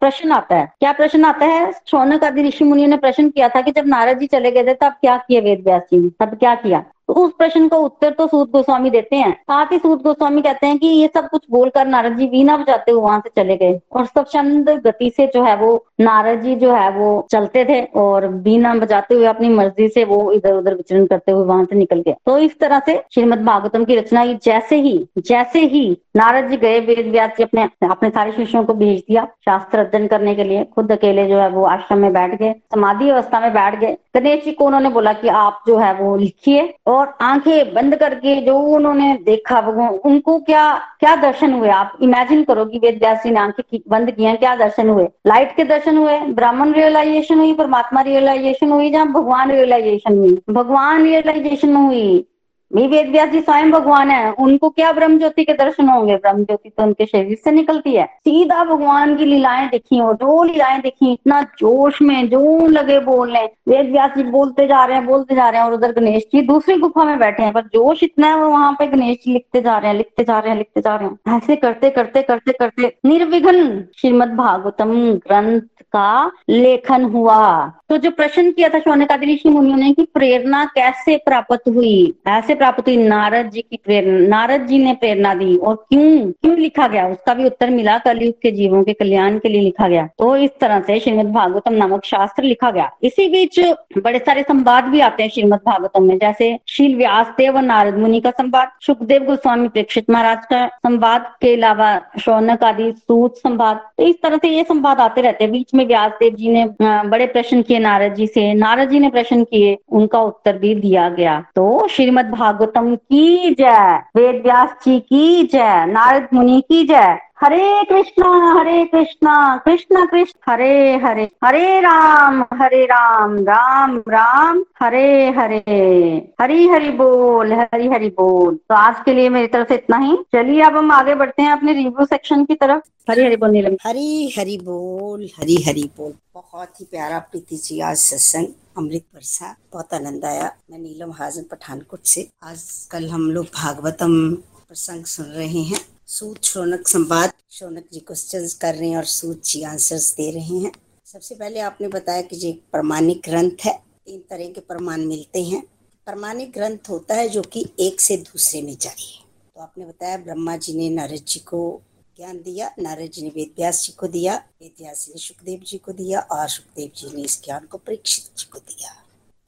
[SPEAKER 1] प्रश्न आता है। क्या प्रश्न आता है? शौनक आदि ऋषि मुनि ने प्रश्न किया था कि जब नारद जी चले गए थे, तब क्या किए वेद व्यास जी ने? तब क्या किया? तो उस प्रश्न का उत्तर तो सूद गोस्वामी देते हैं। साथ ही सूद गोस्वामी कहते हैं कि ये सब कुछ बोलकर नारद जी वीणा बजाते हुए वहाँ से चले गए और सब चंद गति से जो है वो नारद जी जो है वो चलते थे और बीना बजाते हुए अपनी मर्ज़ी से वो इधर उधर विचरण करते हुए वहाँ से निकल गए। तो इस तरह से श्रीमद भागवतम की रचना जैसे ही जैसे ही नारद जी गए, वेद व्यास जी अपने अपने सारे शिष्यों को भेज दिया शास्त्र अध्ययन करने के लिए, खुद अकेले जो है वो आश्रम में बैठ गए, समाधि अवस्था में बैठ गए। गणेश जी को उन्होंने बोला कि आप जो है वो लिखिए और आँखें बंद करके जो उन्होंने देखा भगवान उनको क्या क्या दर्शन हुए? आप इमेजिन करो कि वेद व्यास जी ने आँखें बंद की हैं, क्या दर्शन हुए? लाइट के दर्शन हुए, ब्राह्मण रियलाइजेशन हुई, परमात्मा रियलाइजेशन हुई, जहाँ भगवान रियलाइजेशन हुई? भगवान रियलाइजेशन हुई। भी वेद व्यास जी स्वयं भगवान है, उनको क्या ब्रह्म ज्योति के दर्शन होंगे? ब्रह्म ज्योति तो उनके शरीर से निकलती है। सीधा भगवान की लीलाएँ देखी और जो लीलाएँ देखी, इतना जोश में, जो लगे बोलने वेद व्यास जी बोलते जा रहे हैं, बोलते जा रहे हैं, और उधर गणेश जी दूसरी गुफा में बैठे हैं, पर जोश इतना है, वो वहाँ पे गणेश जी लिखते जा रहे हैं, लिखते जा रहे हैं, लिखते जा रहे हैं। ऐसे करते करते करते करते, निर्विघ्न श्रीमद भागवतम ग्रंथ का लेखन हुआ। तो जो प्रश्न किया था शौनक ऋषि मुनियों ने कि प्रेरणा कैसे प्राप्त हुई? ऐसे प्राप्त हुई, नारद जी की प्रेरणा नारद जी ने प्रेरणा दी। और क्यों? क्यों लिखा गया? उसका भी उत्तर मिला कलयुग के जीवों के कल्याण के लिए लिखा गया। तो इस तरह से श्रीमद भागवतम नामक शास्त्र लिखा गया। इसी बीच बड़े सारे संवाद भी आते हैं श्रीमद भागवतम में। जैसे शील व्यासदेव और नारद मुनि का संवाद, सुखदेव गोस्वामी प्रेक्षित महाराज का संवाद, के अलावा शौनक आदि सूत संवाद। तो इस तरह से ये संवाद आते रहते हैं। बीच में व्यासदेव जी ने बड़े प्रश्न किए नारद जी से। नारद जी ने प्रश्न किए, उनका उत्तर भी दिया गया। तो श्रीमद भागवतम की जय वेद व्यास जी की जय, नारद मुनि की जय। हरे कृष्णा हरे कृष्णा, कृष्ण कृष्ण, हरे हरे हरे राम हरे राम राम राम, हरे हरे, हरी हरि बोल, हरी हरि बोल। तो आज के लिए मेरी तरफ़ से इतना ही। चलिए, अब हम आगे बढ़ते हैं अपने रिव्यू सेक्शन की तरफ़। हरी हरि बोल नीलम
[SPEAKER 2] हरी हरि बोल, हरी हरि बोल। बहुत ही प्यारा प्रीति जी, आज सत्संग। अमृत वर्षा बहुत आनंद आया। मैं नीलम हाजन पठानकोट से। आज कल हम लोग भागवतम प्रसंग सुन रहे हैं। सूत शौनक संवाद। शौनक जी क्वेश्चन कर रहे हैं और सूत जी आंसर्स दे रहे हैं। सबसे पहले आपने बताया कि जो प्रमाणिक ग्रंथ है, तीन तरह के प्रमाण मिलते हैं। प्रमाणिक ग्रंथ होता है जो कि एक से दूसरे में है। तो आपने बताया ब्रह्मा जी ने नारद जी को ज्ञान दिया, नारद जी ने वेद व्यास जी को दिया वेद व्यास ने सुखदेव जी को दिया और सुखदेव जी ने इस ज्ञान को परीक्षित जी को दिया।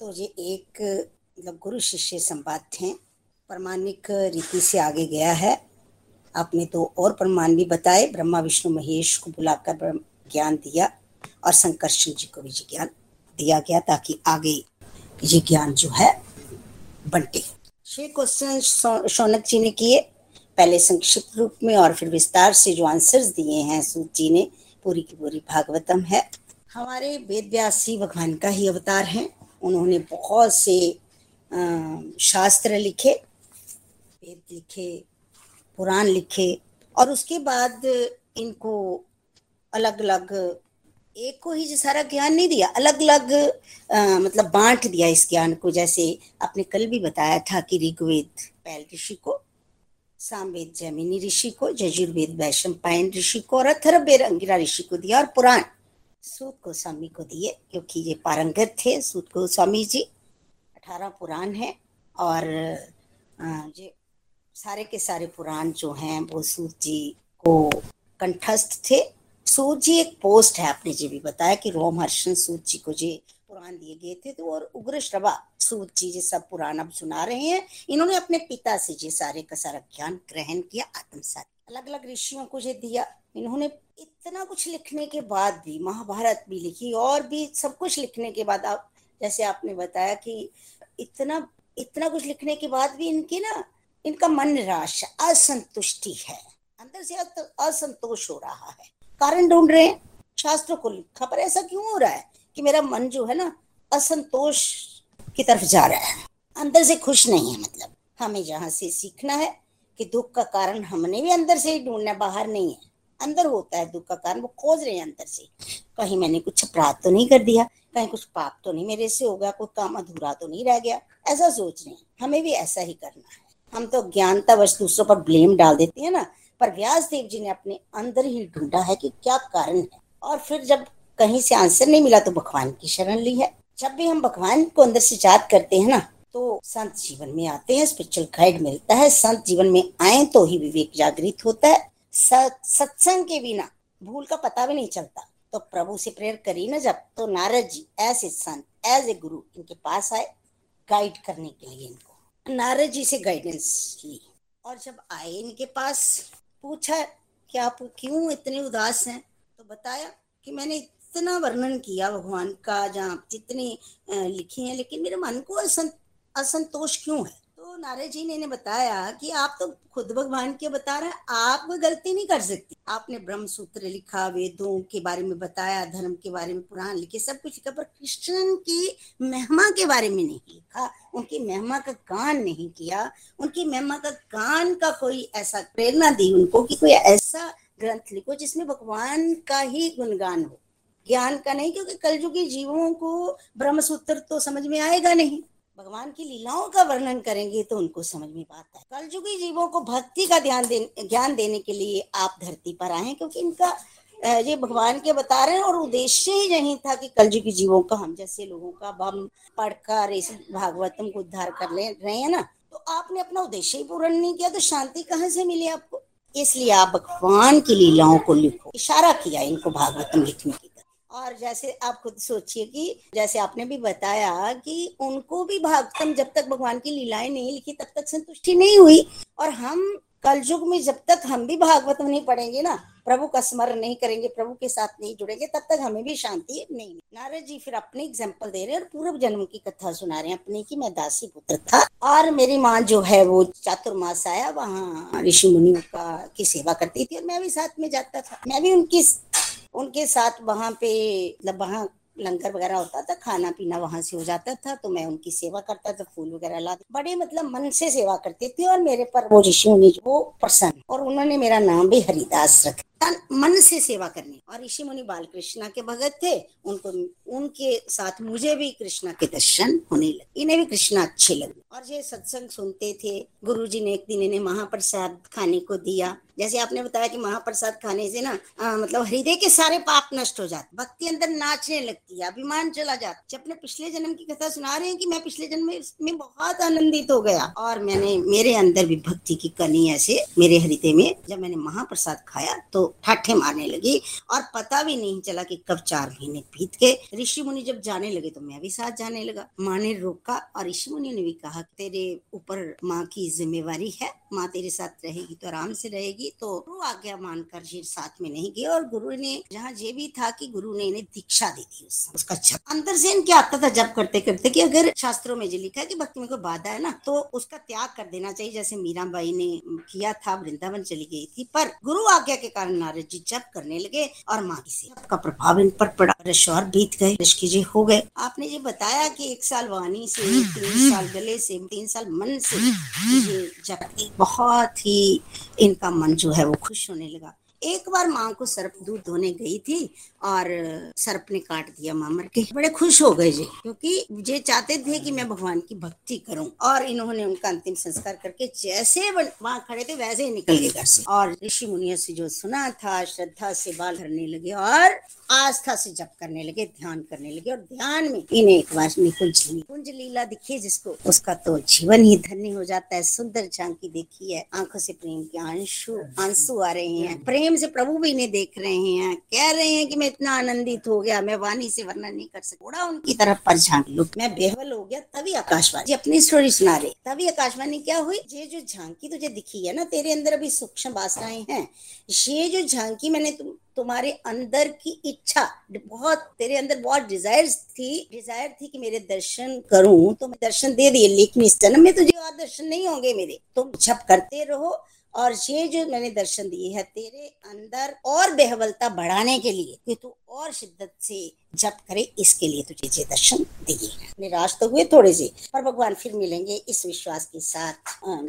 [SPEAKER 2] तो ये एक मतलब गुरु शिष्य संवाद थे। प्रमाणिक रीति से आगे गया है। आपने तो और प्रमाण भी बताए। ब्रह्मा, विष्णु, महेश को बुलाकर ज्ञान दिया और संकर्षण जी को भी ज्ञान दिया गया ताकि आगे ये ज्ञान जो है बंटे। छह क्वेश्चन शौनक जी ने किए। पहले संक्षिप्त रूप में और फिर विस्तार से जो आंसर्स दिए हैं, सूत जी ने, पूरी की पूरी भागवतम है। हमारे वेद व्यासी भगवान का ही अवतार है। उन्होंने बहुत से शास्त्र लिखे, वेद लिखे पुराण लिखे और उसके बाद इनको अलग अलग एक को ही सारा ज्ञान नहीं दिया अलग अलग मतलब बांट दिया इस ज्ञान को। जैसे आपने कल भी बताया था कि ऋग्वेद पैल ऋषि को, सामवेद जैमिनी ऋषि को, जजुर्वेद वैशम पायन ऋषि को और अथर्वेद अंगिरा ऋषि को दिया और पुराण सूत गोस्वामी को दिए, क्योंकि ये पारंगत थे। सूत गोस्वामी जी अठारह पुराण है और ये सारे के सारे पुराण जो हैं, वो सूत जी को कंठस्थ थे। सूत जी एक पोस्ट है, आपने जी भी बताया कि रोम हर्षण सूत जी को जी पुराण दिए गए थे। तो और उग्र श्रवा सूत जी जी सब पुराण अब सुना रहे हैं। इन्होंने अपने पिता से जी सारे का सारा ज्ञान ग्रहण किया, आत्मसात अलग अलग ऋषियों को जो दिया। इन्होंने इतना कुछ लिखने के बाद भी, महाभारत भी लिखी, और भी सब कुछ लिखने के बाद आप, जैसे आपने बताया कि इतना इतना कुछ लिखने के बाद भी इनकी ना इनका मन निराश, असंतुष्टि है। अंदर से असंतोष हो रहा है। कारण ढूंढ रहे हैं। शास्त्र को लिखा। पर ऐसा क्यों हो रहा है कि मेरा मन जो है ना, असंतोष की तरफ़ जा रहा है? अंदर से खुश नहीं है मतलब। हमें यहाँ से सीखना है कि दुख का कारण हमने भी अंदर से ही ढूंढना बाहर नहीं है। अंदर होता है दुख का कारण, वो खोज रहे हैं अंदर से। कहीं मैंने कुछ अपराध तो नहीं कर दिया, कहीं कुछ पाप तो नहीं मेरे से हो गया, कोई काम अधूरा तो नहीं रह गया। ऐसा सोच रहे हमें भी ऐसा ही करना है। हम तो ज्ञानता वश दूसरों पर ब्लेम डाल देते हैं ना। पर व्यास देव जी ने अपने अंदर ही ढूंढा है कि क्या कारण है। और फिर जब कहीं से आंसर नहीं मिला तो भगवान की शरण ली है। जब भी हम भगवान को अंदर से याद करते हैं ना तो संत जीवन में आते हैं स्पिरिचुअल गाइड मिलता है। संत जीवन में आए तो ही विवेक जागृत होता है। सत्संग के बिना भूल का पता भी नहीं चलता। तो प्रभु से प्रेयर करी ना जब तो नारद जी, ऐसे संत एज ए गुरु इनके पास आए गाइड करने के लिए नारद जी से गाइडेंस ली और जब आए इनके पास, पूछा कि आप क्यों इतने उदास हैं? तो बताया कि मैंने इतना वर्णन किया भगवान का, जहाँ जितनी लिखी है, लेकिन मेरे मन को असंतोष क्यों है? नारद जी ने बताया कि आप तो खुद भगवान के बता रहे आप गलती नहीं कर सकती। आपने ब्रह्म सूत्र लिखा, वेदों के बारे में बताया, धर्म के बारे में पुराण लिखे, सब कुछ लिखा, पर कृष्ण की महिमा के बारे में नहीं लिखा, उनकी महिमा का गान नहीं किया, उनकी महिमा का गान का कोई ऐसा प्रेरणा दी उनको कि कोई ऐसा ग्रंथ लिखो जिसमें भगवान का ही गुणगान हो। ज्ञान का नहीं, क्योंकि कलयुगी जीवों को ब्रह्म सूत्र तो समझ में आएगा नहीं। भगवान की लीलाओं का वर्णन करेंगे तो उनको समझ में पाता है कलयुगी जीवों को भक्ति का ध्यान दे ज्ञान देने के लिए आप धरती पर आए क्योंकि इनका ये भगवान के बता रहे हैं और उद्देश्य ही यही था कि कलयुगी जीवों का हम जैसे लोगों का बम पढ़कर इस भागवतम को उद्धार कर ले, रहे हैं ना? तो आपने अपना उद्देश्य ही पूर्ण नहीं किया तो शांति कहाँ से मिली आपको? इसलिए आप भगवान की लीलाओं को लिखो। इशारा किया इनको भागवतम लिखने की और जैसे आप खुद सोचिए कि जैसे आपने भी बताया कि उनको भी भागतम जब तक भगवान की लीलाएँ नहीं लिखी, तब तक संतुष्टि नहीं हुई। और हम कल युग में जब तक हम भी भागवत नहीं पढ़ेंगे ना, प्रभु का स्मरण नहीं करेंगे, प्रभु के साथ नहीं जुड़ेंगे, तब तक हमें भी शांति नहीं नारद जी फिर अपने एग्ज़ाम्पल दे रहे हैं और पूर्व जन्म की कथा सुना रहे हैं अपने की मैं दासी पुत्र था और मेरी माँ जो है वो चातुर्मास आया, वहाँ ऋषि मुनियों का की सेवा करती थी और मैं भी साथ में जाता था। मैं भी उनकी उनके साथ वहाँ पे मतलब वहाँ लंगर वगैरह होता था खाना पीना वहाँ से हो जाता था तो मैं उनकी सेवा करता था, फूल वगैरह ला बड़े मतलब मन से सेवा करते थे और मेरे पर वो ऋषि मुनि वो प्रसन्न। और उन्होंने मेरा नाम भी हरिदास रखा मन से सेवा करनी। और ऋषि मुनि बाल कृष्णा के भगत थे। उनको, उनके साथ मुझे भी कृष्णा के दर्शन होने लगे। इन्हें भी कृष्णा अच्छे लगे। और ये सत्संग सुनते थे। गुरु जी ने एक दिन इन्हें महाप्रसाद खाने को दिया। जैसे आपने बताया कि महाप्रसाद खाने से ना आ, मतलब हृदय के सारे पाप नष्ट हो जाते भक्ति अंदर नाचने लगती है अभिमान चला जाता अपने पिछले जन्म की कथा सुना रहे हैं कि मैं पिछले जन्म में बहुत आनंदित हो गया और मैंने मेरे अंदर भी भक्ति की कनी ऐसे मेरे हृदय में जब मैंने महाप्रसाद खाया तो ठाठे मारने लगी और पता भी नहीं चला कि कब चार महीने बीत गए। ऋषि मुनि जब जाने लगे तो मैं भी साथ जाने लगा। माँ ने रोका और ऋषि मुनि ने भी कहा तेरे ऊपर माँ की जिम्मेवारी है माँ तेरे साथ रहेगी तो आराम से रहेगी। तो गुरु आज्ञा मानकर जी साथ में नहीं गए और गुरु ने, जहाँ ये भी था कि गुरु ने इन्हें दीक्षा दी थी उसका जब अंदर से इनके आता था जब करते करते कि अगर शास्त्रों में जो लिखा है कि भक्ति में कोई बाधा है ना तो उसका त्याग कर देना चाहिए। जैसे मीराबाई ने किया था, वृंदावन चली गई थी, पर गुरु आज्ञा के कारण नारद जी जब करने लगे और माँ की का प्रभाव इन पर पड़ा रश और बीत गए। जी हो गए। आपने ये बताया कि एक साल वाणी से, तीन साल गले से, तीन साल मन से ये बहुत ही इनका मन जो है वो खुश होने लगा। एक बार माँ को सर्प दूध धोने गई थी और सर्प ने काट दिया माँ मर के बड़े खुश हो गए जी, क्योंकि जे चाहते थे कि मैं भगवान की भक्ति करूँ और इन्होंने उनका अंतिम संस्कार करके जैसे वहाँ खड़े थे, वैसे ही निकल गए घर से। और ऋषि मुनियों से जो सुना था, श्रद्धा से बाल भरने लगे और आस्था से जप करने लगे, ध्यान करने लगे और ध्यान में इन्हें एक बार कुंज कुंज लीला दिखी जिसको, उसका तो जीवन ही धन्य हो जाता है। सुंदर झांकी देखी है, आँखों से प्रेम के आँसू आँसू आ रहे हैं। प्रेम माध्यम से प्रभु भी इन्हें देख रहे हैं, कह रहे हैं कि मैं इतना आनंदित हो गया, मैं वाणी से वर्णन नहीं कर सकता। थोड़ा उनकी तरफ़ पर झाँक लू। मैं बेहवल हो गया, तभी आकाशवाणी। अपनी स्टोरी सुना रहे तभी आकाशवाणी क्या हुई? ये जो झांकी तुझे दिखी है ना, तेरे अंदर अभी सूक्ष्म वासनाएँ हैं। ये जो झांकी मैंने तुम, तुम्हारे अंदर की इच्छा, बहुत, तेरे अंदर बहुत डिज़ायर थी डिज़ायर थी कि मेरे दर्शन करूँ तो मैं दर्शन दे दिए, लेकिन इस जन्म में तुझे और दर्शन नहीं होंगे मेरे। तुम जब करते रहो और ये जो मैंने दर्शन दिए है, तेरे अंदर और बेहवलता बढ़ाने के लिए, कि तू और शिद्दत से जप करे, इसके लिए तुझे ये दर्शन दिए निराश तो हुए थोड़े से, पर भगवान फिर मिलेंगे इस विश्वास के साथ।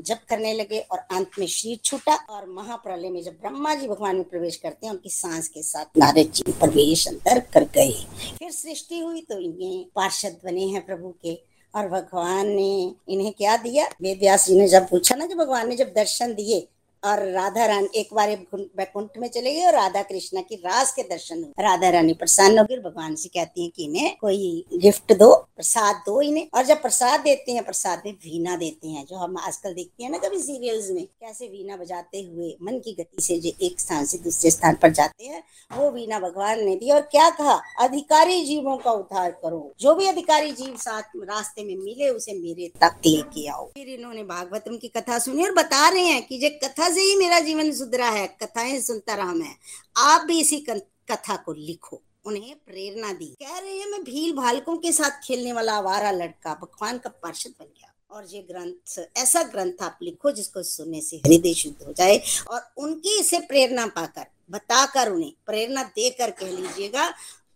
[SPEAKER 2] जप करने लगे और अंत में शरीर छूटा और महाप्रलय में जब ब्रह्मा जी भगवान में प्रवेश करते हैं, उनकी सांस के साथ नारद जी प्रवेश अंतर कर गए। फिर सृष्टि हुई तो इन्हें पार्षद बने हैं प्रभु के, और भगवान ने इन्हें क्या दिया? वेद व्यास जी ने जब पूछा ना कि भगवान ने जब दर्शन दिए और राधा रानी एक बार बैकुंठ में चले गए और राधा कृष्णा की रास के दर्शन हुए। राधा रानी प्रसन्न होगी भगवान से कहती हैं कि इन्हें कोई गिफ्ट दो, प्रसाद दो इन्हें। और जब प्रसाद देते हैं, प्रसाद में वीणा देते हैं, जो हम आजकल देखते हैं ना कभी सीरियल्स में, कैसे वीणा बजाते हुए मन की गति से जो एक स्थान से दूसरे स्थान पर जाते हैं, वो वीणा भगवान ने दी। और क्या कहा अधिकारी जीवों का उद्धार करो। जो भी अधिकारी जीव साथ रास्ते में मिले, उसे मेरे तक लेके आओ। फिर इन्होंने भागवतम की कथा सुनी और बता रहे हैं कि जो कथा से ही मेरा जीवन सुधरा है, कथाएँ सुनता रहा मैं। आप भी इसी कथा को लिखो, उन्हें प्रेरणा दी। कह रहे हैं, मैं भील भालकों के साथ खेलने वाला आवारा लड़का, भगवान का पार्षद बन गया। और ये ग्रंथ, ऐसा ग्रंथ आप लिखो जिसको सुनने से हृदय शुद्ध हो जाए और उनकी इसे प्रेरणा पाकर, बताकर उन्हें, प्रेरणा देकर कह लीजिएगा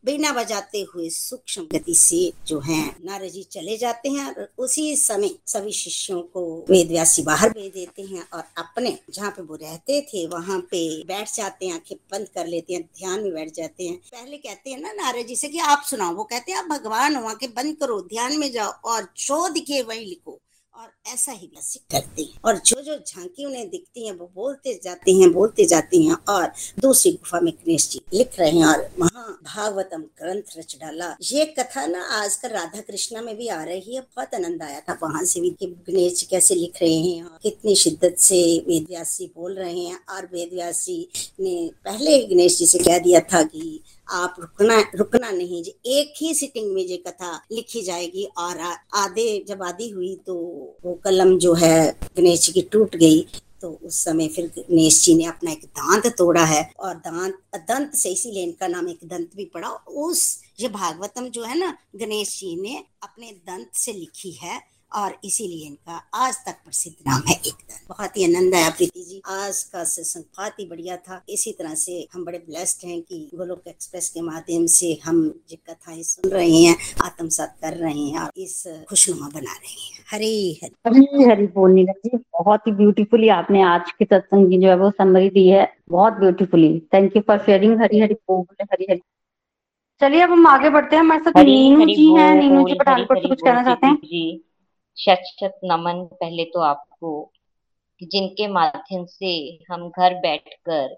[SPEAKER 2] बिना बजाते हुए सूक्ष्म गति से जो है नारद जी चले जाते हैं और उसी समय सभी शिष्यों को वेद व्यासी बाहर भेज देते हैं और अपने जहाँ पे वो रहते थे, वहाँ पे बैठ जाते हैं, आँखें बंद कर लेते हैं, ध्यान में बैठ जाते हैं। पहले कहते हैं ना नारद जी से कि आप सुनाओ, वो कहते हैं, आप भगवान हो आँखें बंद करो, ध्यान में जाओ और जो दिखे वही लिखो। और ऐसा ही वैसे करते हैं। और जो जो झांकी उन्हें दिखती है, वो बोलते जाते हैं, बोलते जाते हैं और दूसरी गुफा में गणेश जी लिख रहे हैं और महा भागवतम ग्रंथ रच डाला। ये कथा ना आजकल राधा कृष्णा में भी आ रही है, बहुत आनंद आया था वहाँ से भी गणेश जी कैसे लिख रहे हैं और कितनी शिद्दत से वेद बोल रहे हैं। और वेद ने पहले गणेश जी से कह दिया था कि आप रुकना रुकना नहीं। एक ही सिटिंग में ये कथा लिखी जाएगी और आधे जब आधी हुई तो वो कलम जो है गणेश जी की टूट गई। तो उस समय फिर गणेश जी ने अपना एक दांत तोड़ा है और दांत, दंत से इसीलिए इनका नाम एक दंत भी पड़ा। उस ये भागवतम जो है ना, गणेश जी ने अपने दंत से लिखी है। और इसीलिए इनका आज तक प्रसिद्ध नाम है एक बहुत ही आनंद आया प्रीति जी। आज का सेशन बहुत ही बढ़िया था। इसी तरह से हम बड़े ब्लेस्ड हैं कि गोलोक एक्सप्रेस के माध्यम से हम जो कथाएँ सुन रहे हैं आत्मसात कर रहे हैं और इस खुशनुमा बना रहे हैं। हरे हरे।
[SPEAKER 1] हरी हरी बोल नीरज जी बहुत ही ब्यूटीफुली आपने आज की सत्संग की जो है वो समरी दी है। बहुत beautifully thank you for sharing Hari Hari बोल हरी हरी। चलिए अब हम आगे बढ़ते हैं। हमारे साथ नीनू जी हैं। नीनू जी पठानकोट से कुछ कहना चाहते हैं?
[SPEAKER 3] जी। शत शत नमन पहले तो आपको जिनके माध्यम से हम घर बैठकर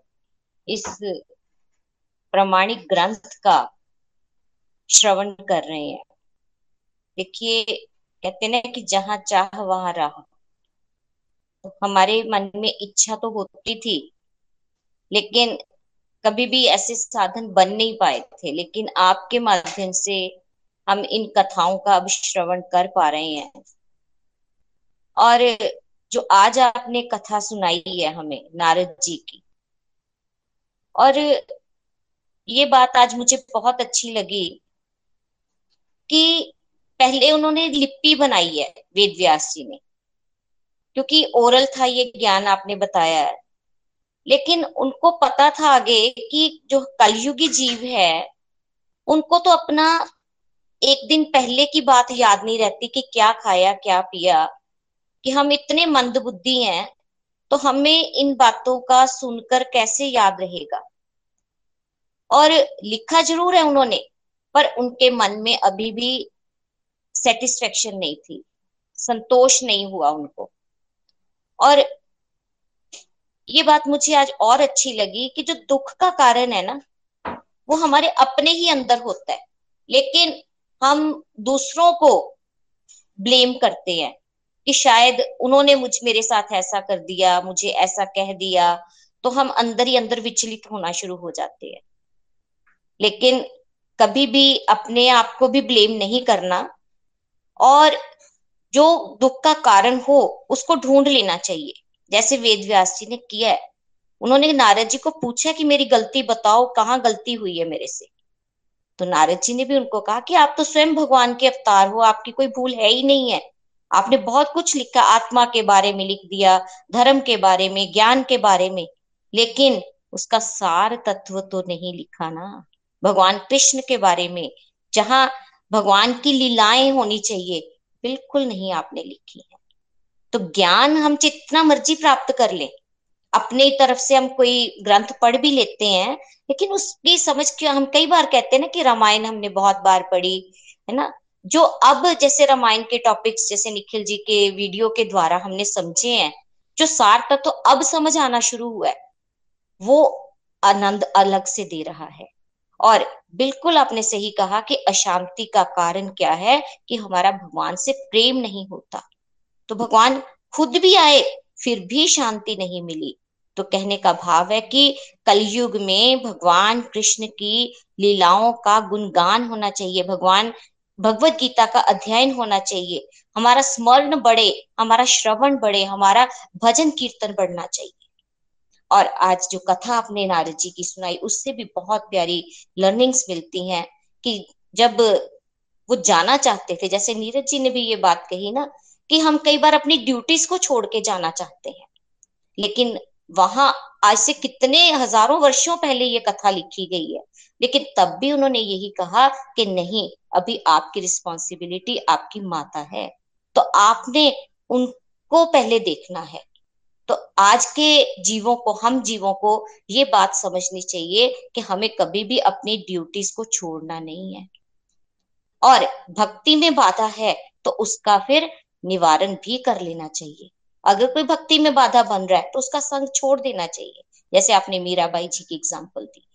[SPEAKER 3] इस प्रमाणिक ग्रंथ का श्रवण कर रहे हैं। देखिए, कहते ना कि जहाँ चाह वहाँ राह। तो हमारे मन में इच्छा तो होती थी, लेकिन कभी भी ऐसे साधन बन नहीं पाए थे। लेकिन आपके माध्यम से हम इन कथाओं का अब श्रवण कर पा रहे हैं। और जो आज आपने कथा सुनाई है हमें, नारद जी की। और ये बात आज मुझे बहुत अच्छी लगी कि पहले उन्होंने लिपि बनाई है वेद व्यास जी ने, क्योंकि ओरल था, ये ज्ञान आपने बताया है। लेकिन उनको पता था आगे कि जो कलयुगी जीव है, उनको तो अपना एक दिन पहले की बात याद नहीं रहती कि क्या खाया, क्या पिया कि हम इतने मंदबुद्धि हैं तो हमें इन बातों का सुनकर कैसे याद रहेगा? और लिखा ज़रूर है उन्होंने, पर उनके मन में अभी भी सेटिस्फेक्शन नहीं थी, संतोष नहीं हुआ उनको। और ये बात मुझे आज और अच्छी लगी कि जो दुख का कारण है ना, वो हमारे अपने ही अंदर होता है, लेकिन हम दूसरों को ब्लेम करते हैं। कि शायद उन्होंने मुझ मेरे साथ ऐसा कर दिया, मुझे ऐसा कह दिया तो हम अंदर ही अंदर विचलित होना शुरू हो जाते हैं। लेकिन कभी भी अपने आप को भी ब्लेम नहीं करना और जो दुख का कारण हो, उसको ढूंढ लेना चाहिए। जैसे वेद व्यास जी ने किया है। उन्होंने नारद जी को पूछा कि मेरी गलती बताओ, कहाँ गलती हुई है मेरे से? तो नारद जी ने भी उनको कहा कि आप तो स्वयं भगवान के अवतार हो, आपकी कोई भूल है ही नहीं है। आपने बहुत कुछ लिखा, आत्मा के बारे में लिख दिया, धर्म के बारे में, ज्ञान के बारे में, लेकिन उसका सार तत्व तो नहीं लिखा ना। भगवान कृष्ण के बारे में, जहाँ भगवान की लीलाएँ होनी चाहिए, बिल्कुल नहीं आपने लिखी है। तो ज्ञान हम जितना मर्ज़ी प्राप्त कर ले, अपने तरफ़ से हम कोई ग्रंथ पढ़ भी लेते हैं, लेकिन उसकी समझ के हम कई बार कहते हैं ना कि रामायण हमने बहुत बार पढ़ी, है ना? जो अब जैसे रामायण के टॉपिक्स जैसे निखिल जी के वीडियो के द्वारा हमने समझे हैं, जो सार तत्व तो अब समझ आना शुरू हुआ है, वो आनंद अलग से दे रहा है। और बिल्कुल आपने सही कहा कि अशांति का कारण क्या है कि हमारा भगवान से प्रेम नहीं होता। तो भगवान खुद भी आए, फिर भी शांति नहीं मिली। तो कहने का भाव है कि कलयुग में भगवान कृष्ण की लीलाओं का गुणगान होना चाहिए। भगवान भगवत गीता का अध्ययन होना चाहिए। हमारा स्मरण बढ़े, हमारा श्रवण बढ़े, हमारा भजन कीर्तन बढ़ना चाहिए। और आज जो कथा आपने नारद जी की सुनाई, उससे भी बहुत प्यारी लर्निंग्स मिलती हैं कि जब वो जाना चाहते थे, जैसे नीरज जी ने भी ये बात कही ना, कि हम कई बार अपनी ड्यूटीज़ को छोड़ के जाना चाहते हैं। लेकिन वहाँ आज से कितने हज़ारों वर्षों पहले ये कथा लिखी गई है। लेकिन तब भी उन्होंने यही कहा कि नहीं अभी आपकी रिस्पॉन्सिबिलिटी आपकी माता है। तो आपने उनको पहले देखना है। तो आज के जीवों को, हम जीवों को ये बात समझनी चाहिए कि हमें कभी भी अपनी ड्यूटीज़ को छोड़ना नहीं है। और भक्ति में बाधा है तो उसका फिर निवारण भी कर लेना चाहिए। अगर कोई भक्ति में बाधा बन रहा है तो उसका संग छोड़ देना चाहिए। जैसे आपने मीराबाई जी की एग्ज़ाम्पल दी।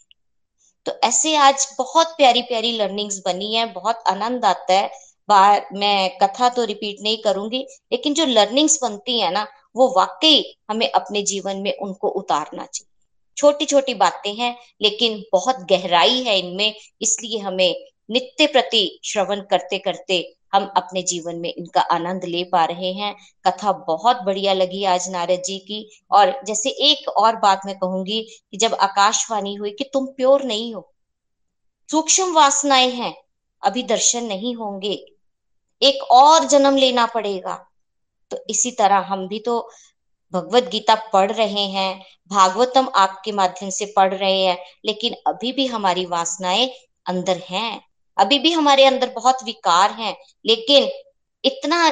[SPEAKER 3] तो ऐसे आज बहुत प्यारी प्यारी लर्निंग्स बनी है, बहुत आनंद आता है। बार, मैं कथा तो रिपीट नहीं करूँगी, लेकिन जो लर्निंग्स बनती है ना, वो वाकई हमें अपने जीवन में उनको उतारना चाहिए। छोटी छोटी बातें हैं, लेकिन बहुत गहराई है इनमें, इसलिए हमें नित्य प्रति श्रवण करते करते हम अपने जीवन में इनका आनंद ले पा रहे हैं। कथा बहुत बढ़िया लगी आज नारद जी की। और जैसे एक और बात मैं कहूँगी कि जब आकाशवाणी हुई कि तुम प्योर नहीं हो, सूक्ष्म वासनाएँ हैं, अभी दर्शन नहीं होंगे, एक और जन्म लेना पड़ेगा। तो इसी तरह हम भी तो भगवत गीता पढ़ रहे हैं, भागवतम आपके माध्यम से पढ़ रहे हैं, लेकिन अभी भी हमारी वासनाएँ अंदर हैं। अभी भी हमारे अंदर बहुत विकार हैं, लेकिन इतना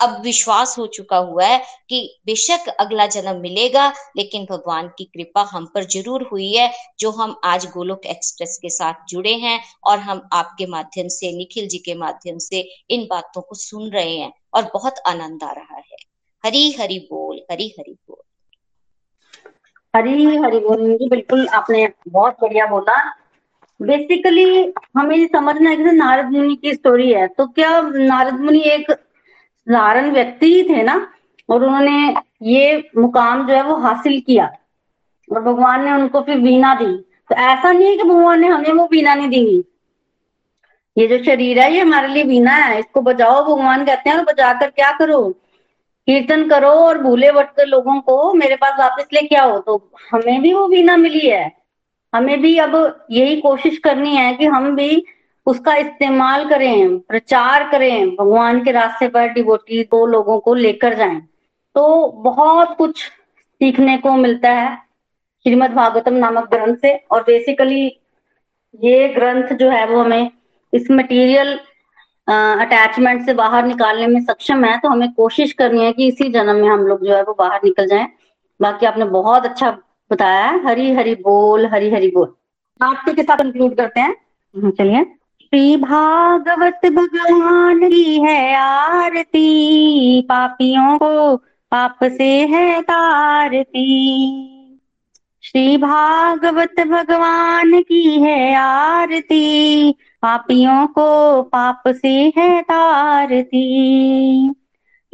[SPEAKER 3] अब विश्वास हो चुका हुआ है कि बेशक अगला जन्म मिलेगा, लेकिन भगवान की कृपा हम पर ज़रूर हुई है, जो हम आज गोलोक एक्सप्रेस के साथ जुड़े हैं और हम आपके माध्यम से, निखिल जी के माध्यम से इन बातों को सुन रहे हैं और बहुत आनंद आ रहा है। हरी हरी बोल, हरी हरी बोल।
[SPEAKER 1] हरी हरी बोल बिल्कुल आपने बहुत बढ़िया बोला। बेसिकली हमें समझना है कि नारद मुनि की स्टोरी है तो क्या नारद मुनि एक साधारण व्यक्ति ही थे ना? और उन्होंने ये मुकाम जो है वो हासिल किया। और भगवान ने उनको फिर वीणा दी। तो ऐसा नहीं है कि भगवान ने हमें वो वीणा नहीं दी। ये जो शरीर है, ये हमारे लिए वीणा है। इसको बजाओ, भगवान कहते हैं, और बजा कर क्या करो? कीर्तन करो और भूले भटके लोगों को। मेरे पास वापस लेके आओ। तो हमें भी वो वीणा मिली है। हमें भी अब यही कोशिश करनी है कि हम भी उसका इस्तेमाल करें, प्रचार करें, भगवान के रास्ते पर डिवोटी को लोगों को लेकर जाएँ। तो बहुत कुछ सीखने को मिलता है श्रीमद भागवतम नामक ग्रंथ से और बेसिकली ये ग्रंथ जो है वो हमें इस मटेरियल अटैचमेंट से बाहर निकालने में सक्षम है तो हमें कोशिश करनी है कि इसी जन्म में हम लोग जो है वो बाहर निकल जाएँ। बाकी आपने बहुत अच्छा बताया हरी हरी बोल हरी हरी बोल। आरती के साथ इंक्लूड करते हैं। हम्म, चलिए। श्री भागवत भगवान की है आरती पापियों को पाप से है तारती। श्री भागवत भगवान की है आरती पापियों को पाप से है तारती।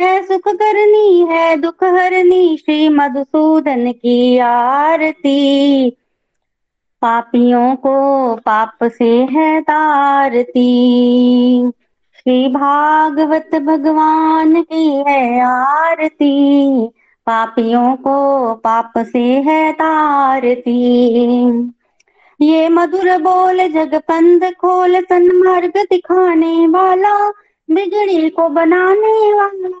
[SPEAKER 1] है सुख करनी है, दुख हरनी श्री मधुसूदन की आरती। पापियों को पाप से है तारती। श्री भागवत भगवान की है आरती। पापियों को पाप से है तारती। ये मधुर बोल जगपंद खोल सन्मार्ग दिखाने वाला, बिगड़ी को बनाने वाला।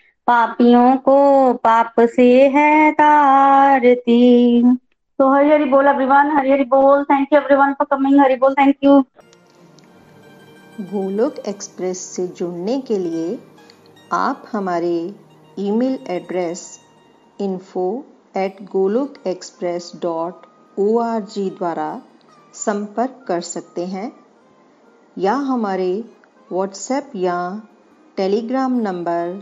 [SPEAKER 1] पापियों को पाप से है तारती। तो हरी हरी बोल एवरीवन हरी हरी बोल। Thank you everyone for coming Hari बोल थैंक यू
[SPEAKER 4] गोलोक एक्सप्रेस से जुड़ने के लिए आप हमारे email address info at Golok express dot O द्वारा संपर्क कर सकते हैं या हमारे व्हाट्सएप या Telegram number